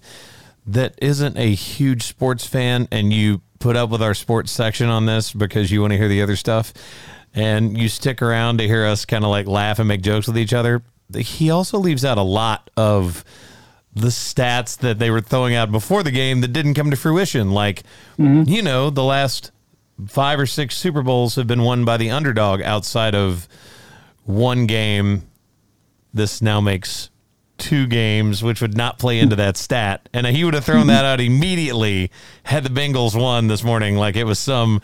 that isn't a huge sports fan, and you put up with our sports section on this because you want to hear the other stuff, and you stick around to hear us kind of like laugh and make jokes with each other, he also leaves out a lot of the stats that they were throwing out before the game that didn't come to fruition. Like, mm-hmm. you know, the last five or six Super Bowls have been won by the underdog outside of one game. This now makes two games, which would not play into that stat. And he would have thrown that out immediately had the Bengals won this morning, like it was some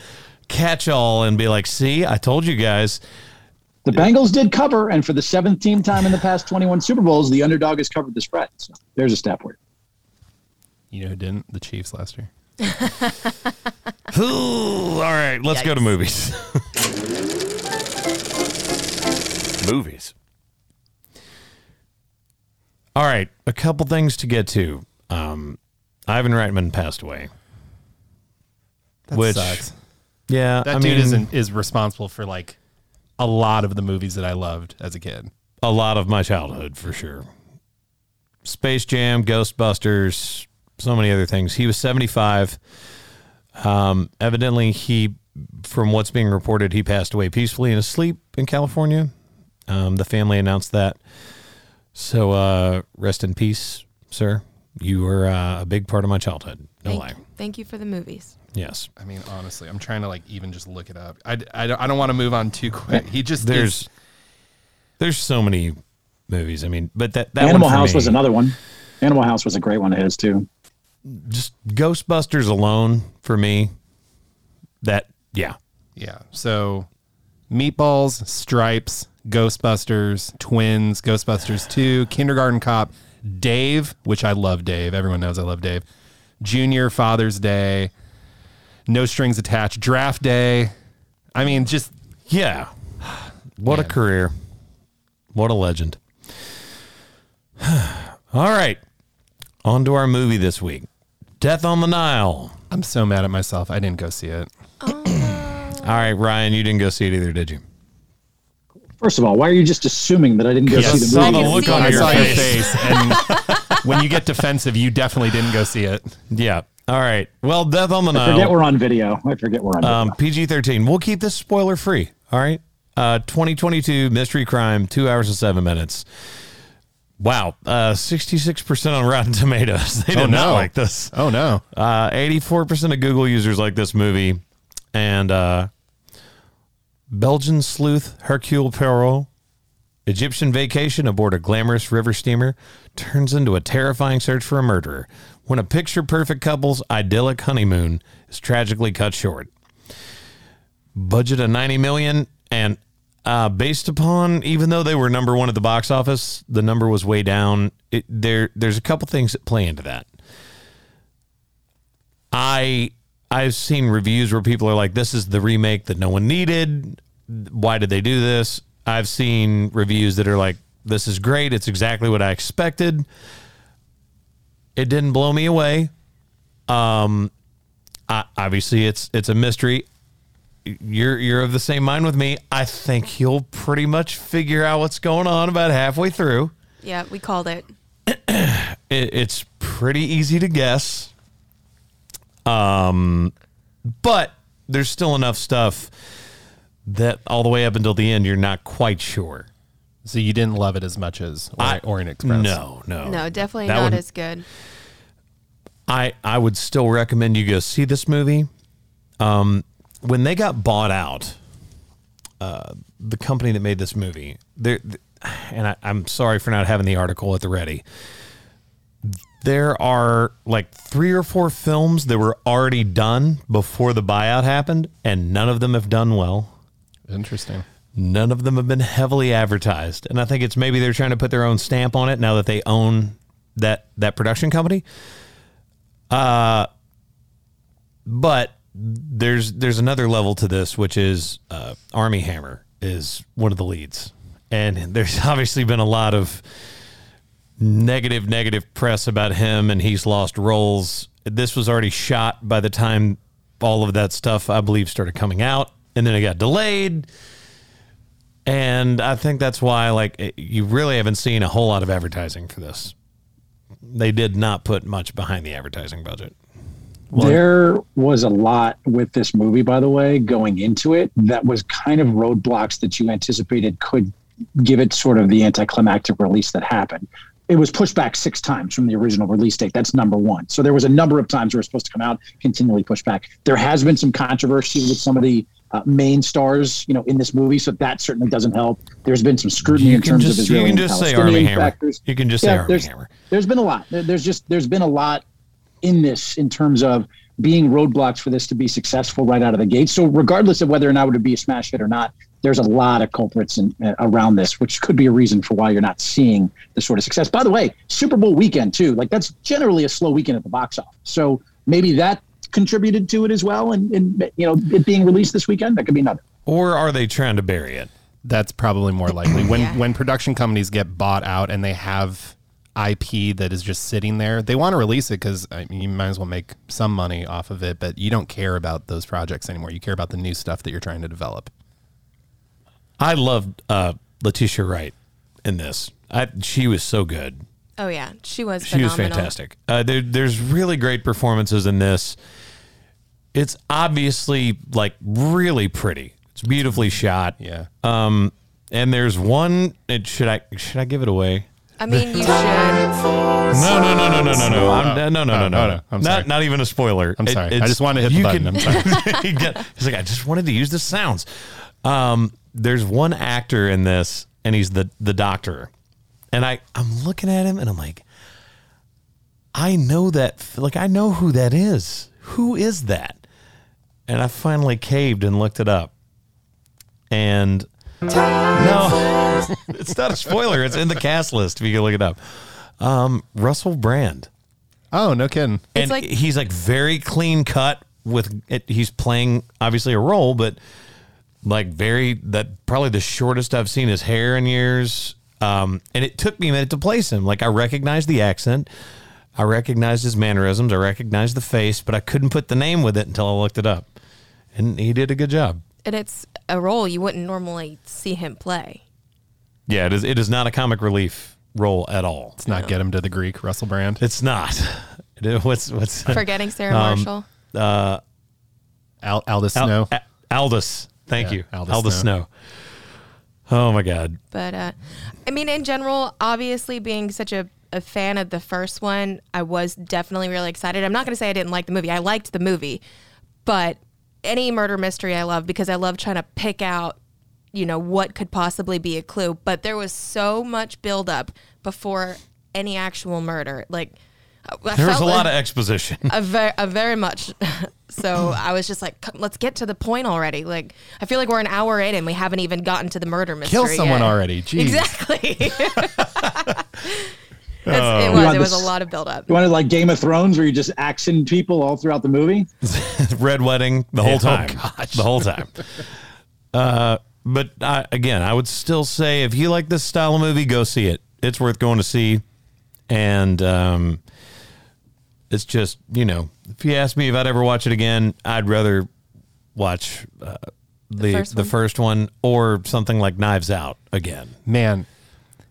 catch all, and be like, see, I told you guys. The Bengals did cover, and for the seventh team time in the past 21 Super Bowls, the underdog has covered the spread. So there's a stat for you. You know who didn't? The Chiefs last year. Ooh, all right, let's go to movies. movies. All right, a couple things to get to. Um, Ivan Reitman passed away. That Which- sucks. Yeah, That I dude mean, isn't is responsible for like a lot of the movies that I loved as a kid. a lot of my childhood for sure. Space Jam, Ghostbusters, so many other things. He was 75. Um, evidently, he, from what's being reported, he passed away peacefully in his sleep in California. Um, the family announced that. So, uh, rest in peace, sir. You were uh, a big part of my childhood. No Thank, lie. thank you for the movies. Yes. I mean, honestly, I'm trying to like even just look it up. I, I, don't, I don't want to move on too quick. He just There's is- there's so many movies. I mean, but that, that Animal House me- was another one. Animal House was a great one of his, too. just Ghostbusters alone for me. That yeah, yeah. So, Meatballs, Stripes, Ghostbusters, Twins, Ghostbusters Two, Kindergarten Cop, Dave, which I love Dave. Everyone knows I love Dave. Junior Father's Day, No Strings Attached, Draft Day. I mean, just yeah. What a career! What a legend! All right, on to our movie this week, Death on the Nile. I'm so mad at myself. I didn't go see it. Oh, All right, Ryan, you didn't go see it either, did you? First of all, why are you just assuming that I didn't go Yes, see the movie? I saw movie? the look see on. I your saw your face. face, and when you get defensive, you definitely didn't go see it. Yeah. All right. Well, Death on the I forget we're on video. I forget we're on video. Um, PG thirteen. We'll keep this spoiler free. All right. Uh, 2022 mystery crime, two hours and seven minutes. Wow, uh, 66% on Rotten Tomatoes. They did Oh, not no. like this. Oh no! Uh, 84% of Google users like this movie. And uh, Belgian sleuth Hercule Poirot, Egyptian vacation aboard a glamorous river steamer, turns into a terrifying search for a murderer when a picture perfect couple's idyllic honeymoon is tragically cut short. Budget of 90 million and uh, based upon even though they were number one at the box office, the number was way down. It, there, there's a couple things that play into that. I I've seen reviews where people are like, "This is the remake that no one needed. Why did they do this?" I've seen reviews that are like, "This is great. It's exactly what I expected." It didn't blow me away. Um, I, obviously, it's it's a mystery. You're you're of the same mind with me. I think you'll pretty much figure out what's going on about halfway through. Yeah, we called it. It, it's pretty easy to guess. Um, but there's still enough stuff that all the way up until the end, you're not quite sure. So you didn't love it as much as Ori- I- Orient Express? No, no, No, definitely That not would- as good. I I would still recommend you go see this movie. Um, when they got bought out, uh, the company that made this movie, there, and I, I'm sorry for not having the article at the ready. There are like three or four films that were already done before the buyout happened, and none of them have done well. Interesting. None of them have been heavily advertised, and I think it's maybe they're trying to put their own stamp on it now that they own that that production company. Uh, but there's there's another level to this, which is uh, Armie Hammer is one of the leads, and there's obviously been a lot of negative negative press about him, and he's lost roles. This was already shot by the time all of that stuff, I believe, started coming out, and then it got delayed And I think that's why, like, eh, you really haven't seen a whole lot of advertising for this. They did not put much behind the advertising budget. there was a lot with this movie, by the way, going into it that was kind of roadblocks that you anticipated could give it sort of the anticlimactic release that happened. It was pushed back six times from the original release date. That's number one. So there was a number of times where it was supposed to come out, continually pushed back. There has been some controversy with some of the uh, main stars, you know, in this movie, so that certainly doesn't help. There's been some scrutiny in terms just- of you can just say Armie Hammer. You can just say Armie there's, Hammer. There's been a lot. There- There's just there's been a lot in this in terms of being roadblocks for this to be successful right out of the gate. So regardless of whether or not it would be a smash hit or not, there's a lot of culprits in, uh, around this, which could be a reason for why you're not seeing the sort of success. By the way, Super Bowl weekend too, like that's generally a slow weekend at the box office. So maybe that contributed to it as well, and, and you know it being released this weekend, that could be another. Or are they trying to bury it? That's probably more likely. When Yeah. when production companies get bought out and they have IP that is just sitting there, they want to release it because I mean, you might as well make some money off of it. But you don't care about those projects anymore. You care about the new stuff that you're trying to develop. I loved uh, Letitia Wright in this. I, she was so good. Oh yeah, she was. She was fantastic. Uh, there, there's really great performances in this. It's obviously like really pretty. It's beautifully shot. Yeah. Um, and there's one. It, should I should I give it away? I mean, you should. No, no, no, no, no, no, no. I'm, no, no, no, Oh, no, oh, no. I'm sorry. not not even a spoiler. I'm It- sorry. I just wanted to hit the you button. I'm sorry. He's like, I just wanted to use the sounds. Um, there's one actor in this, and he's the the doctor, and I I'm looking at him, and I'm like, I know that, like I know who that is. Who is that? And I finally caved and looked it up, and no, it's not a spoiler. It's in the cast list if you can look it up. Um, Russell Brand Oh no kidding. It's and like- he's like very clean cut with it. He's playing obviously a role, but like very that probably the shortest I've seen his hair in years. Um, and it took me a minute to place him. Like I recognized the accent, I recognized his mannerisms, I recognized the face, but I couldn't put the name with it until I looked it up. And he did a good job. And it's a role you wouldn't normally see him play. Yeah, it is. It is not a comic relief role at all. Let's not get him to the Greek Russell Brand. It's not. What's what's Forgetting Sarah Um, Marshall. Al- Aldous Al- Snow. A- Aldous. Thank Yeah, you. Aldous Aldous, Snow. Snow. Oh my God. But uh, I mean, in general, obviously being such a, a fan of the first one, I was definitely really excited. I'm not going to say I didn't like the movie. I liked the movie, but any murder mystery I love because I love trying to pick out, you know, what could possibly be a clue. But there was so much buildup before any actual murder. Like, I There was a felt lot of exposition. a very, a very much. So I was just like, let's get to the point already. Like, I feel like we're an hour in and we haven't even gotten to the murder mystery. Kill someone yet. already. Jeez. Exactly. That's, it was. It was a lot of buildup. You wanted like Game of Thrones, where you just action people all throughout the movie. Red wedding the whole Oh, time. gosh. The whole time. Uh, but I, again, I would still say if you like this style of movie, go see it. It's worth going to see. And um, it's just, you know, if you ask me if I'd ever watch it again, I'd rather watch uh, the first the one? first one or something like Knives Out again. Man,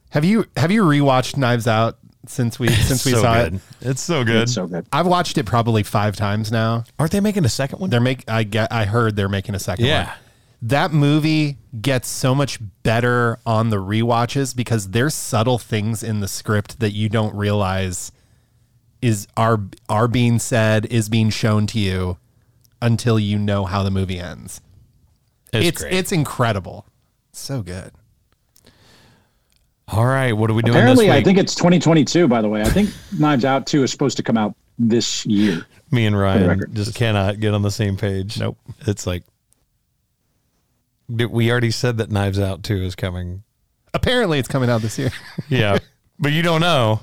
have you have you rewatched Knives Out since we since we so saw good. it? It's so good. It's so good. I've watched it probably five times now. Aren't they making a second one? They're make I get I heard they're making a second Yeah. one. That movie gets so much better on the rewatches because there's subtle things in the script that you don't realize is are are being said, is being shown to you until you know how the movie ends. It's, It's great. it's incredible. So good. All right, what are we doing Apparently, this I think it's 2022. By the way, I think Knives Out 2 is supposed to come out this year. Me and Ryan just cannot get on the same page. Nope. It's like we already said that Knives Out 2 is coming. Apparently it's coming out this year. Yeah. but you don't know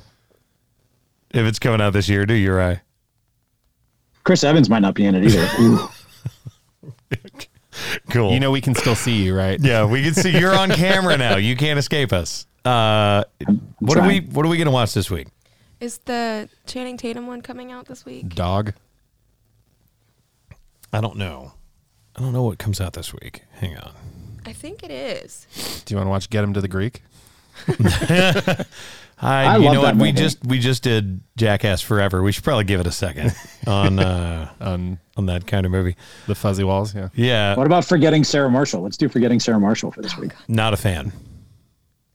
if it's coming out this year, do you, Ryan? Chris Evans might not be in it either. Cool. you know we can still see you, right? yeah, we can see you're on camera now. You can't escape us. Uh, what are we what are we going to watch this week? Is the Channing Tatum one coming out this week? Dog. I don't know. I don't know what comes out this week. Hang on. I think think it is. Do you want to watch Get Him to the Greek? I, I you love know what? We movie. just we just did Jackass Forever. We should probably give it a second on uh, On on that kind of movie. the fuzzy walls, yeah. Yeah, What about forgetting Sarah Marshall? Let's do forgetting Sarah Marshall for this week. not a fan.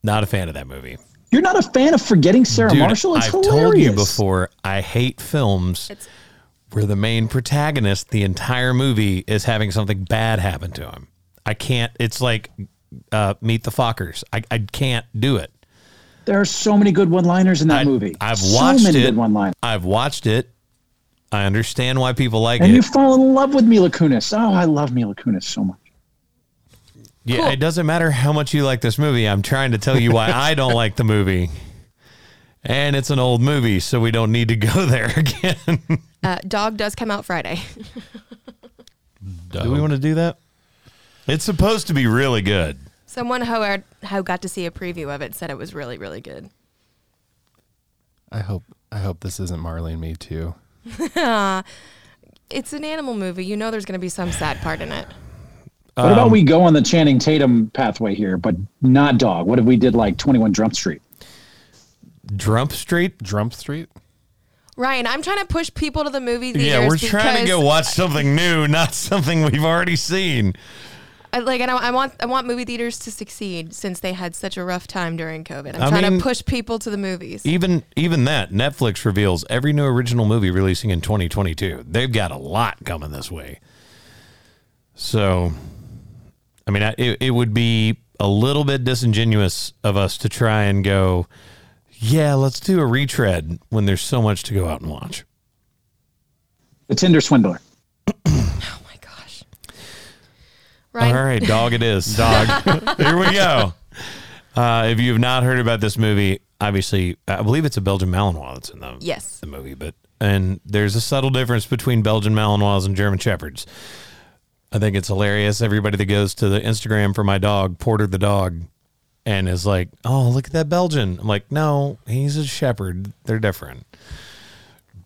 Not a fan of that movie. You're not a fan of forgetting Sarah Dude, Marshall? It's I've hilarious. told you before. I hate films It's where the main protagonist, the entire movie, is having something bad happen to him. I can't. It's like uh, Meet the Fockers. I, I can't do it. There are so many good one-liners in that I- movie. I've so watched many it. good one-liners. I've watched it. I understand why people like And it. you fall in love with Mila Kunis. Oh, I love Mila Kunis so much. Yeah, Cool. it doesn't matter how much you like this movie. I'm trying to tell you why I don't like the movie. And it's an old movie, so we don't need to go there again. uh, Dog does come out Friday. do we want to do that? It's supposed to be really good. Someone who had, who got to see a preview of it said it was really really good. I hope I hope this isn't Marley and me too. It's an animal movie. You know there's going to be some sad part in it. What Um, about we go on the Channing Tatum pathway here, but not dog? What if we did like 21 Jump Street? Drump Street? Drump Street? Ryan, I'm trying to push people to the movie theaters. Yeah, we're trying to go watch something new, not something we've already seen. I, like, and I, I want I want movie theaters to succeed since they had such a rough time during COVID. I'm I trying mean- to push people to the movies. Even even that, Netflix reveals every new original movie releasing in 2022. They've got a lot coming this way. So, I mean, I- it, it would be a little bit disingenuous of us to try and go, yeah, let's do a retread when there's so much to go out and watch. The Tinder Swindler. Ryan, All right, dog it is. Dog. Here we go. Uh, if you have not heard about this movie, obviously, I believe it's a Belgian Malinois that's in the, Yes. the movie, but and there's a subtle difference between Belgian Malinois and German Shepherds. I think it's hilarious. Everybody that goes to the Instagram for my dog, Porter the dog, and is like, "Oh, look at that Belgian." I'm like, "No, he's a Shepherd. They're different."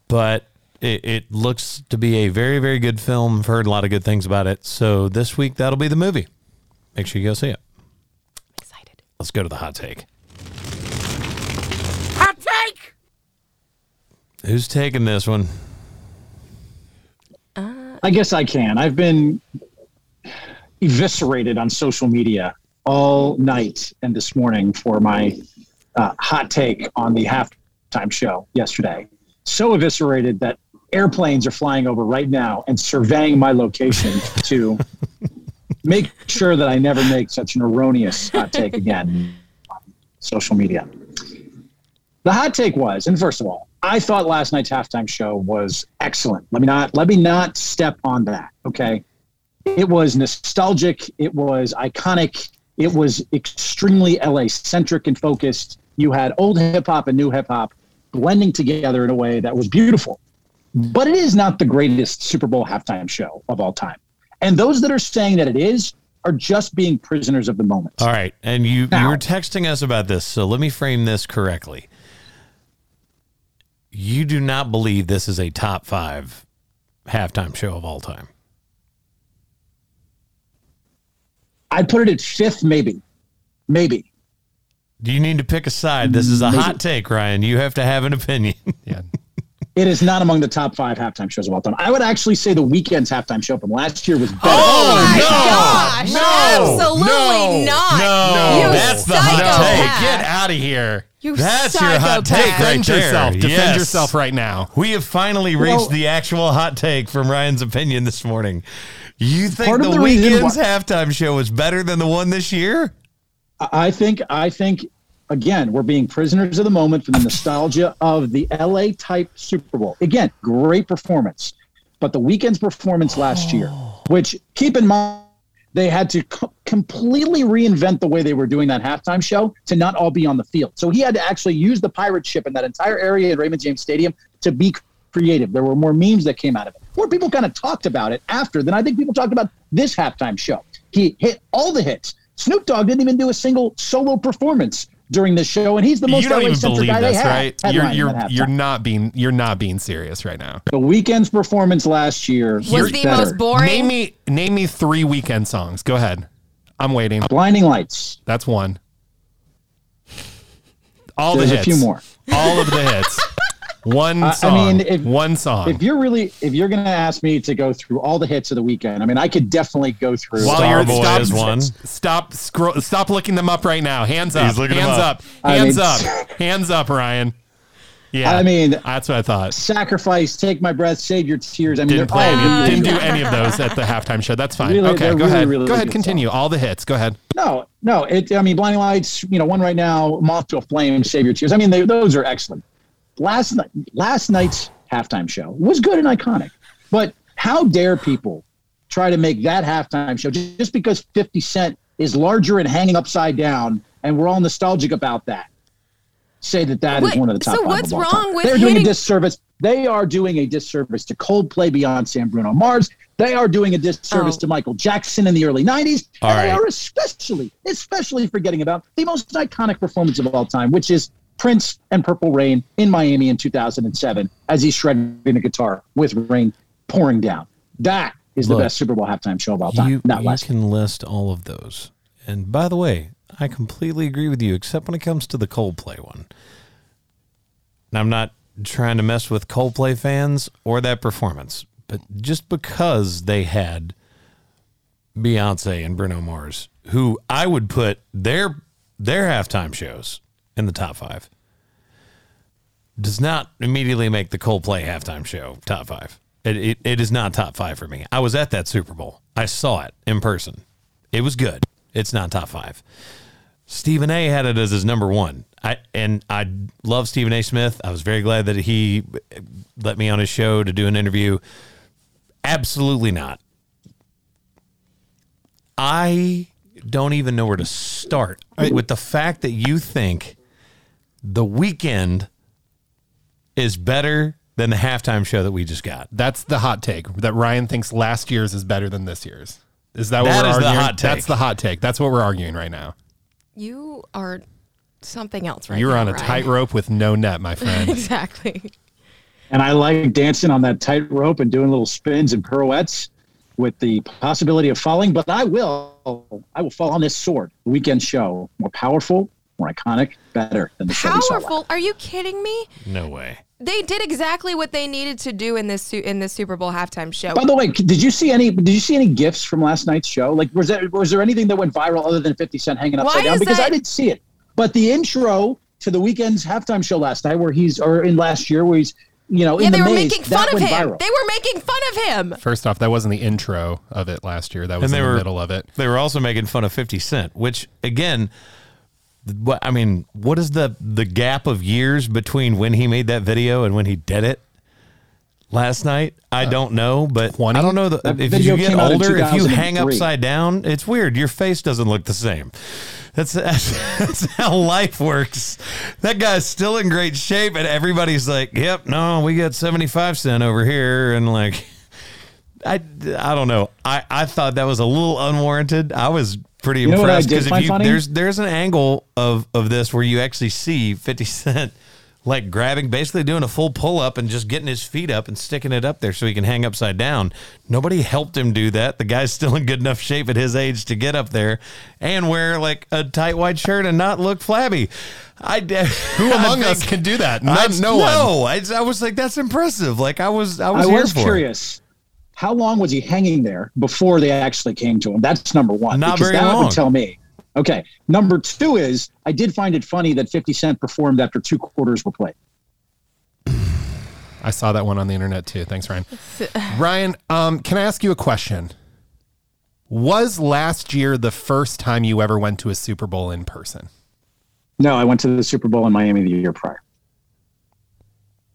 But it, it looks to be a very, very good film. I've heard a lot of good things about it. So this week that'll be the movie. Make sure you go see it. I'm excited. Let's go to the hot take. Hot take. Who's taking this one? I guess I can. I've been eviscerated on social media all night and this morning for my uh, hot take on the halftime show yesterday. So eviscerated that airplanes are flying over right now and surveying my location to make sure that I never make such an erroneous hot take again on social media. The hot take was, and first of all, I thought last night's halftime show was excellent. Let me not let me not step on that. Okay. It was nostalgic, it was iconic, it was extremely LA centric and focused. You had old hip hop and new hip hop blending together in a way that was beautiful. But it is not the greatest Super Bowl halftime show of all time. And those that are saying that it is are just being prisoners of the moment. All right, and you you Now- were texting us about this, so let me frame this correctly. You do not believe this is a top five halftime show of all time. I'd put it at fifth, maybe. Maybe. Do you need to pick a side? This is a hot take, Ryan. You have to have an opinion. Yeah. It is not among the top five halftime shows of all time. I would actually say the Weeknd's halftime show from last year was better. Oh, oh my no, gosh, no, absolutely no, not. No, You that's the hot psychopath. take. Get out of here. You that's your hot take psychopath. right Defend there. yourself. Defend Yes. yourself right now. We have finally reached Well- the actual hot take from Ryan's opinion this morning. You think the, the Weeknd's why- halftime show was better than the one this year? I think I think again we're being prisoners of the moment from the nostalgia of the LA type Super Bowl. Again, great performance, but the Weeknd's performance last year, oh. which keep in mind they had to co- completely reinvent the way they were doing that halftime show to not all be on the field. So he had to actually use the pirate ship in that entire area at Raymond James Stadium to be creative. There were more memes that came out of it. More people kind of talked about it after than I think people talked about this halftime show. He hit all the hits. Snoop Dogg didn't even do a single solo performance during this show, and he's the most you don't even LA-centric believe guy they this, right? You're you're you're not being you're not being serious right now. the Weeknd's performance last year was, Was the better. most boring. Name me name me three Weeknd songs. Go ahead. I'm waiting. Blinding Lights. That's one. All There's the hits. a few more. All of the hits. One I- I mean, if- one song. If you're really, if you're going to ask me to go through all the hits of the Weeknd, I mean, I could definitely go through. While Star you're Boy stop, is one. Stop scroll. Stop looking them up right now. Hands up. He's Hands up. up. Hands mean- up. Hands up, Ryan. Yeah. I mean, that's what I thought. Sacrifice, Take My Breath, Save Your Tears. I mean, Didn't they're play any. Didn't do any of those at the halftime show. That's fine. Really- okay, go really, ahead. really go ahead. good Continue. All the hits. Go ahead. No, no. It. I mean, Blinding Lights. You know, one right now. Moth to a Flame, Save Your Tears. I mean, they, those are excellent. Last night, last night's halftime show was good and iconic, but how dare people try to make that halftime show just just because Fifty Cent is larger and hanging upside down, and we're all nostalgic about that? Say that that is Wait, one of the top so what's wrong time. with They're doing a disservice. They are doing a disservice to Coldplay, Beyonce, and Bruno Mars. They are doing a disservice Oh. to Michael Jackson in the early '90s, All and they are especially, especially forgetting about the most iconic performance of all time, which is Prince and Purple Rain in Miami in 2007 as he's shredding the guitar with rain pouring down. That is the best Super Bowl halftime show of all time. You, Not you can list all of those. And by the way, I completely agree with you, except when it comes to the Coldplay one. And I'm not trying to mess with Coldplay fans or that performance, but just because they had Beyonce and Bruno Mars, who I would put their their halftime shows in the top five, does not immediately make the Coldplay halftime show top five. It, it, it is not top five for me. I was at that Super Bowl. I saw it in person. It was good. It's not top five. Stephen A. had it as his number one. I and I love Stephen A. Smith. I was very glad that he let me on his show to do an interview. Absolutely not. I don't even know where to start with the fact that you think the Weeknd is better than the halftime show that we just got. That's the hot take. That Ryan thinks last year's is better than this year's. Is that what That we're is the arguing? hot take. That's the hot take. That's what we're arguing right now. You are something else right You're now, on a tightrope with no net, my friend. exactly. And I like dancing on that tightrope and doing little spins and pirouettes with the possibility of falling. But I will, I will fall on this sword. The Weeknd show, more powerful, more iconic, better than the show we. Powerful. Are you kidding me? No way. They did exactly what they needed to do in this in this Super Bowl halftime show. By the way, did you see any? Did you see any gifts from last night's show? Like, was there was there anything that went viral other than Fifty Cent hanging upside Why down? Because that- I didn't see it. But the intro to the Weeknd's halftime show last night, where he's or in last year, where he's you know yeah, in they the were maze, making fun of him. viral. They were making fun of him. First off, that wasn't the intro of it last year. That was And in they the were- middle of it. They were also making fun of 50 Cent, which again, what I mean, what is the the gap of years between when he made that video and when he did it last night? I uh, don't know, but 20? I don't know the, That if you get came out in older, if you hang upside down, it's weird. Your face doesn't look the same. That's, that's that's how life works. That guy's still in great shape, and everybody's like, "Yep, no, we got 75 cent over here," and like. I, I don't know. I, I thought that was a little unwarranted. I was pretty know what I impressed because if you funny? there's there's an angle of of this where you actually see 50 Cent like grabbing basically doing a full pull up and just getting his feet up and sticking it up there so he can hang upside down. Nobody helped him do that. The guy's still in good enough shape at his age to get up there and wear like a tight white shirt and not look flabby. I Who among us can do that? None, I, no one. No, I, I was like, that's impressive. Like I was, I was, I here was for it. curious. How long was he hanging there before they actually came to him? That's number one. Not because very that long. would tell me. Okay. Number two is I did find it funny that 50 Cent performed after two quarters were played. I saw that one on the internet too. Thanks, Ryan. Ryan, um, can I ask you a question? Was last year the first time you ever went to a Super Bowl in person? No, I went to the Super Bowl in Miami the year prior,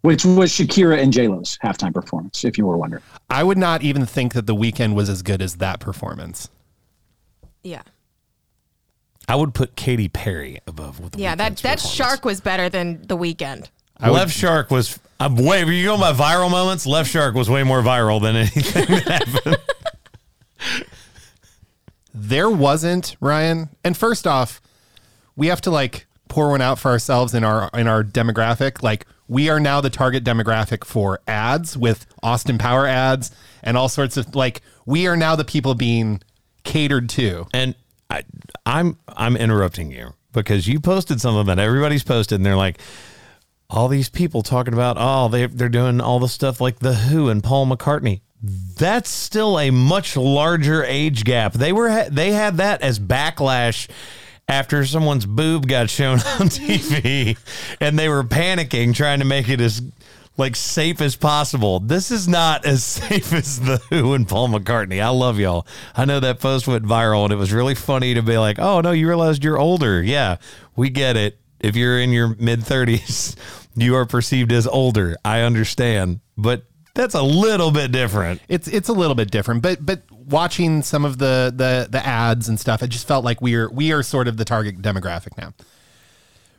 which was Shakira and J-Lo's halftime performance, if you were wondering. I would not even think that the Weeknd was as good as that performance. Yeah. I would put Katy Perry above with the Yeah, that that shark was better than the Weeknd. I would- Left Shark was. I'm way. If you go by viral moments, Left Shark was way more viral than anything that happened. There wasn't, Ryan. And first off, we have to like pour one out for ourselves in our in our demographic. Like we are now the target demographic for ads with Austin Power ads and all sorts of like we are now the people being catered to. and I, I'm I'm interrupting you because you posted something that everybody's posted, and they're like, all these people talking about, oh, they they're doing all the stuff like the Who and Paul McCartney. That's still a much larger age gap. They were they had that as backlash after someone's boob got shown on TV, and they were panicking, trying to make it as like safe as possible. This is not as safe as the Who and Paul McCartney. I love y'all. I know that post went viral and it was really funny to be like, "Oh no, you realized you're older." Yeah, we get it. If you're in your mid 30s, you are perceived as older. I understand, but that's a little bit different. It's it's a little bit different, but but watching some of the the the ads and stuff, it just felt like we are we are sort of the target demographic now.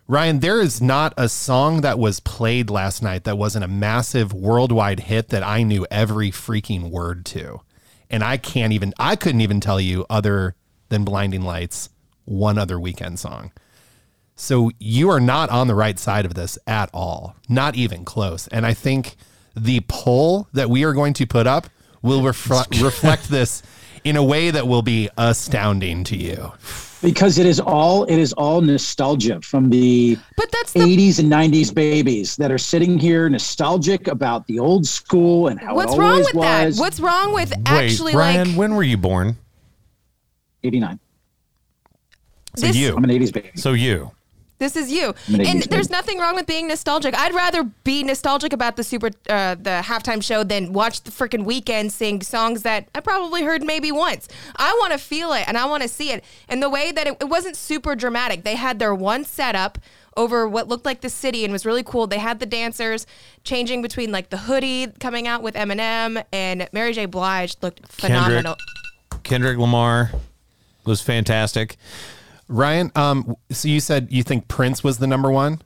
Ryan, there is not a song that was played last night that wasn't a massive worldwide hit that I knew every freaking word to. And I can't even, I couldn't even tell you other than Blinding Lights, one other Weeknd song. So you are not on the right side of this at all, not even close. And I think the poll that we are going to put up will reflect reflect this in a way that will be astounding to you because it is all it is all nostalgia from the But that's the 80s and 90s babies that are sitting here nostalgic about the old school and how What's it What's wrong always with that? What's wrong with actually Wait, Brian, like when were you born? 89 so This- you i'm an 80s baby So you. This is you. I'm And 80s there's nothing wrong with being nostalgic. I'd rather be nostalgic about the super uh, the halftime show than watch the freaking Weeknd sing songs that I probably heard maybe once. I want to feel it and I want to see it. And the way that it, it wasn't super dramatic. They had their one setup over what looked like the city and was really cool. They had the dancers changing between like the hoodie coming out with Eminem and Mary J. Blige looked phenomenal. Kendrick Lamar was fantastic. Ryan, um, so you said you think Prince was the number one.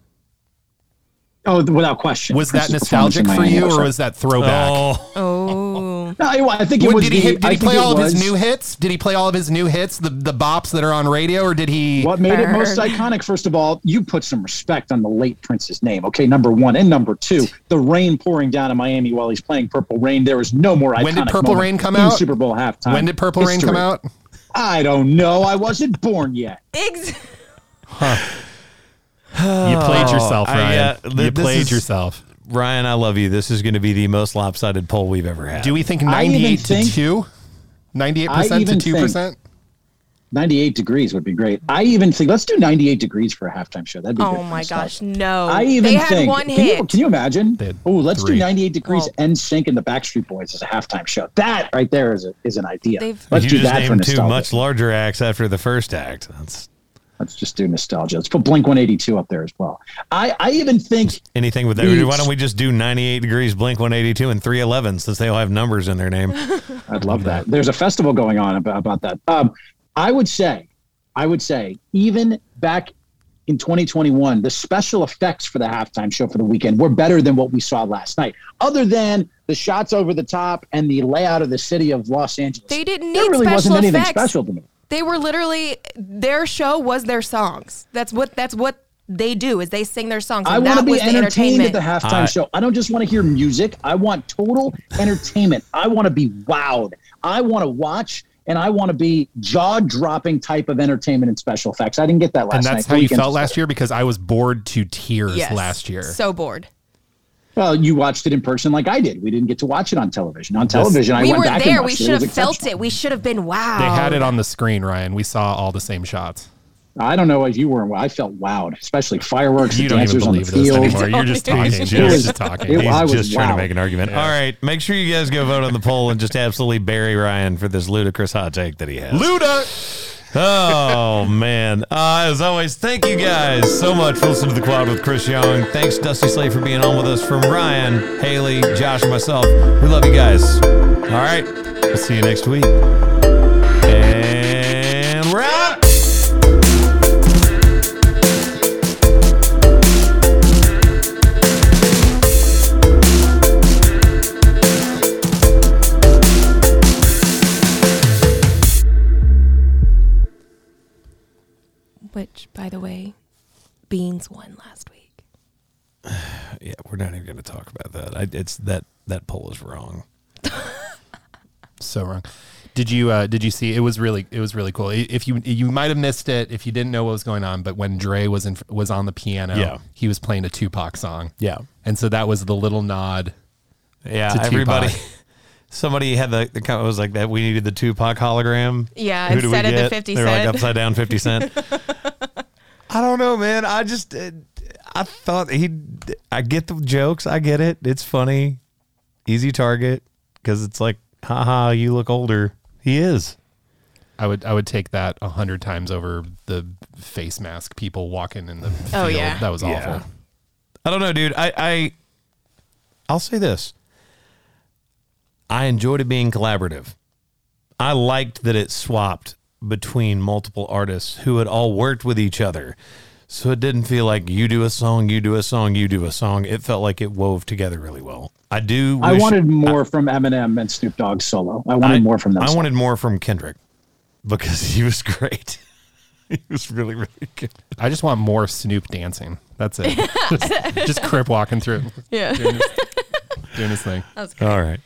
oh without question Was that Prince's performance nostalgic for you, or was that throwback? Oh, Oh. No, I, I think it What- was did he the- hit, did he play all of his new hits? Did he play all of his new hits, the the bops that are on radio, or did he? What made it most iconic, first of all, you put some respect on the late Prince's name. Okay, number one. And number two, the rain pouring down in Miami while he's playing Purple Rain. There is no more iconic When did Purple Rain come out? Super Bowl halftime. When did Purple Rain come out? I don't know. I wasn't born yet. Ex- You played oh, yourself, I- Ryan. th- you played is- yourself. Ryan, I love you. This is going to be the most lopsided poll we've ever had. Do we think I even 98 to think- 2? 98% I to 2%? 98 degrees would be great. I even think let's do 98 degrees for a halftime show. That'd be oh for my nostalgia. gosh, no. I even they had think. one can, hit. You, can you imagine? Oh, let's three. do 98 degrees Well- and sync in the Backstreet Boys as a halftime show. That right there is a, is an idea. They've- Let's you do just that for named two nostalgia. much larger acts after the first act. That's Let's just do nostalgia. Let's put Blink 182 up there as well. I, I even think anything with that. Beats. Why don't we just do 98 degrees, Blink 182, and 311 since they all have numbers in their name? I'd love that. There's a festival going on about, about that. Um, I would say, I would say, even back in 2021, the special effects for the halftime show for the Weeknd were better than what we saw last night. Other than the shots over the top and the layout of the city of Los Angeles, They didn't there need really special wasn't anything effects. special to me. They were literally their show was their songs. That's what that's what they do is they sing their songs. I want to be was the entertained at the halftime I- show. I don't just want to hear music. I want total entertainment. I want to be wowed. I want to watch and I want to be jaw dropping type of entertainment and special effects. I didn't get that last And that's The how you felt last year because I was bored to tears Yes. last year. So bored. Well, you watched it in person like I did. We didn't get to watch it on television. On television, I we went were back and there. We should it. It have was felt it. We should have been wow. They had it on the screen, Ryan. We saw all the same shots. I don't know if you were. I felt wowed, especially fireworks, You the don't even dancers on the believe this field. anymore. You're just talking. He's He's just- just talking. it- He's I was just trying to make an argument. All right, make sure you guys go vote on the poll and just absolutely bury Ryan for this ludicrous hot take that he has. Luda! Oh man! Uh, as always, thank you guys so much for listening to the Quad with Chris Young. Thanks Dusty Slay for being on with us. From Ryan, Haley, Josh, and myself, we love you guys. All right, we'll see you next week. By the way, Beans won last week. Yeah, we're not even going to talk about that. I, it's that that poll is wrong. So wrong. Did you uh, did you see? It was really it was really cool. If you you might have missed it if you didn't know what was going on, but when Dre was in was on the piano, Yeah. he was playing a Tupac song. Yeah. and so that was the little nod. Yeah, to everybody. Somebody had the, the comment was like that. We needed the Tupac hologram. Yeah, Who instead of the get? 50 They're like upside down fifty cent. I don't know, man. I just uh, I thought he. I get the jokes. I get it. It's funny. Easy target because it's like, haha, you look older. He is. I would I would take that a hundred times over the face mask people walking in the field. Oh, yeah. that was awful. Yeah. I don't know, dude. I, I I'll say this. I enjoyed it being collaborative. I liked that it swapped between multiple artists who had all worked with each other. So it didn't feel like you do a song, you do a song, you do a song. It felt like it wove together really well. I do. I wanted more from Eminem and Snoop Dogg solo. I wanted I- more from them. I wanted more from Kendrick because he was great. he was really, really good. I just want more Snoop dancing. That's it. just, just Crip walking through, Yeah. doing his, doing his thing. That was great. All right.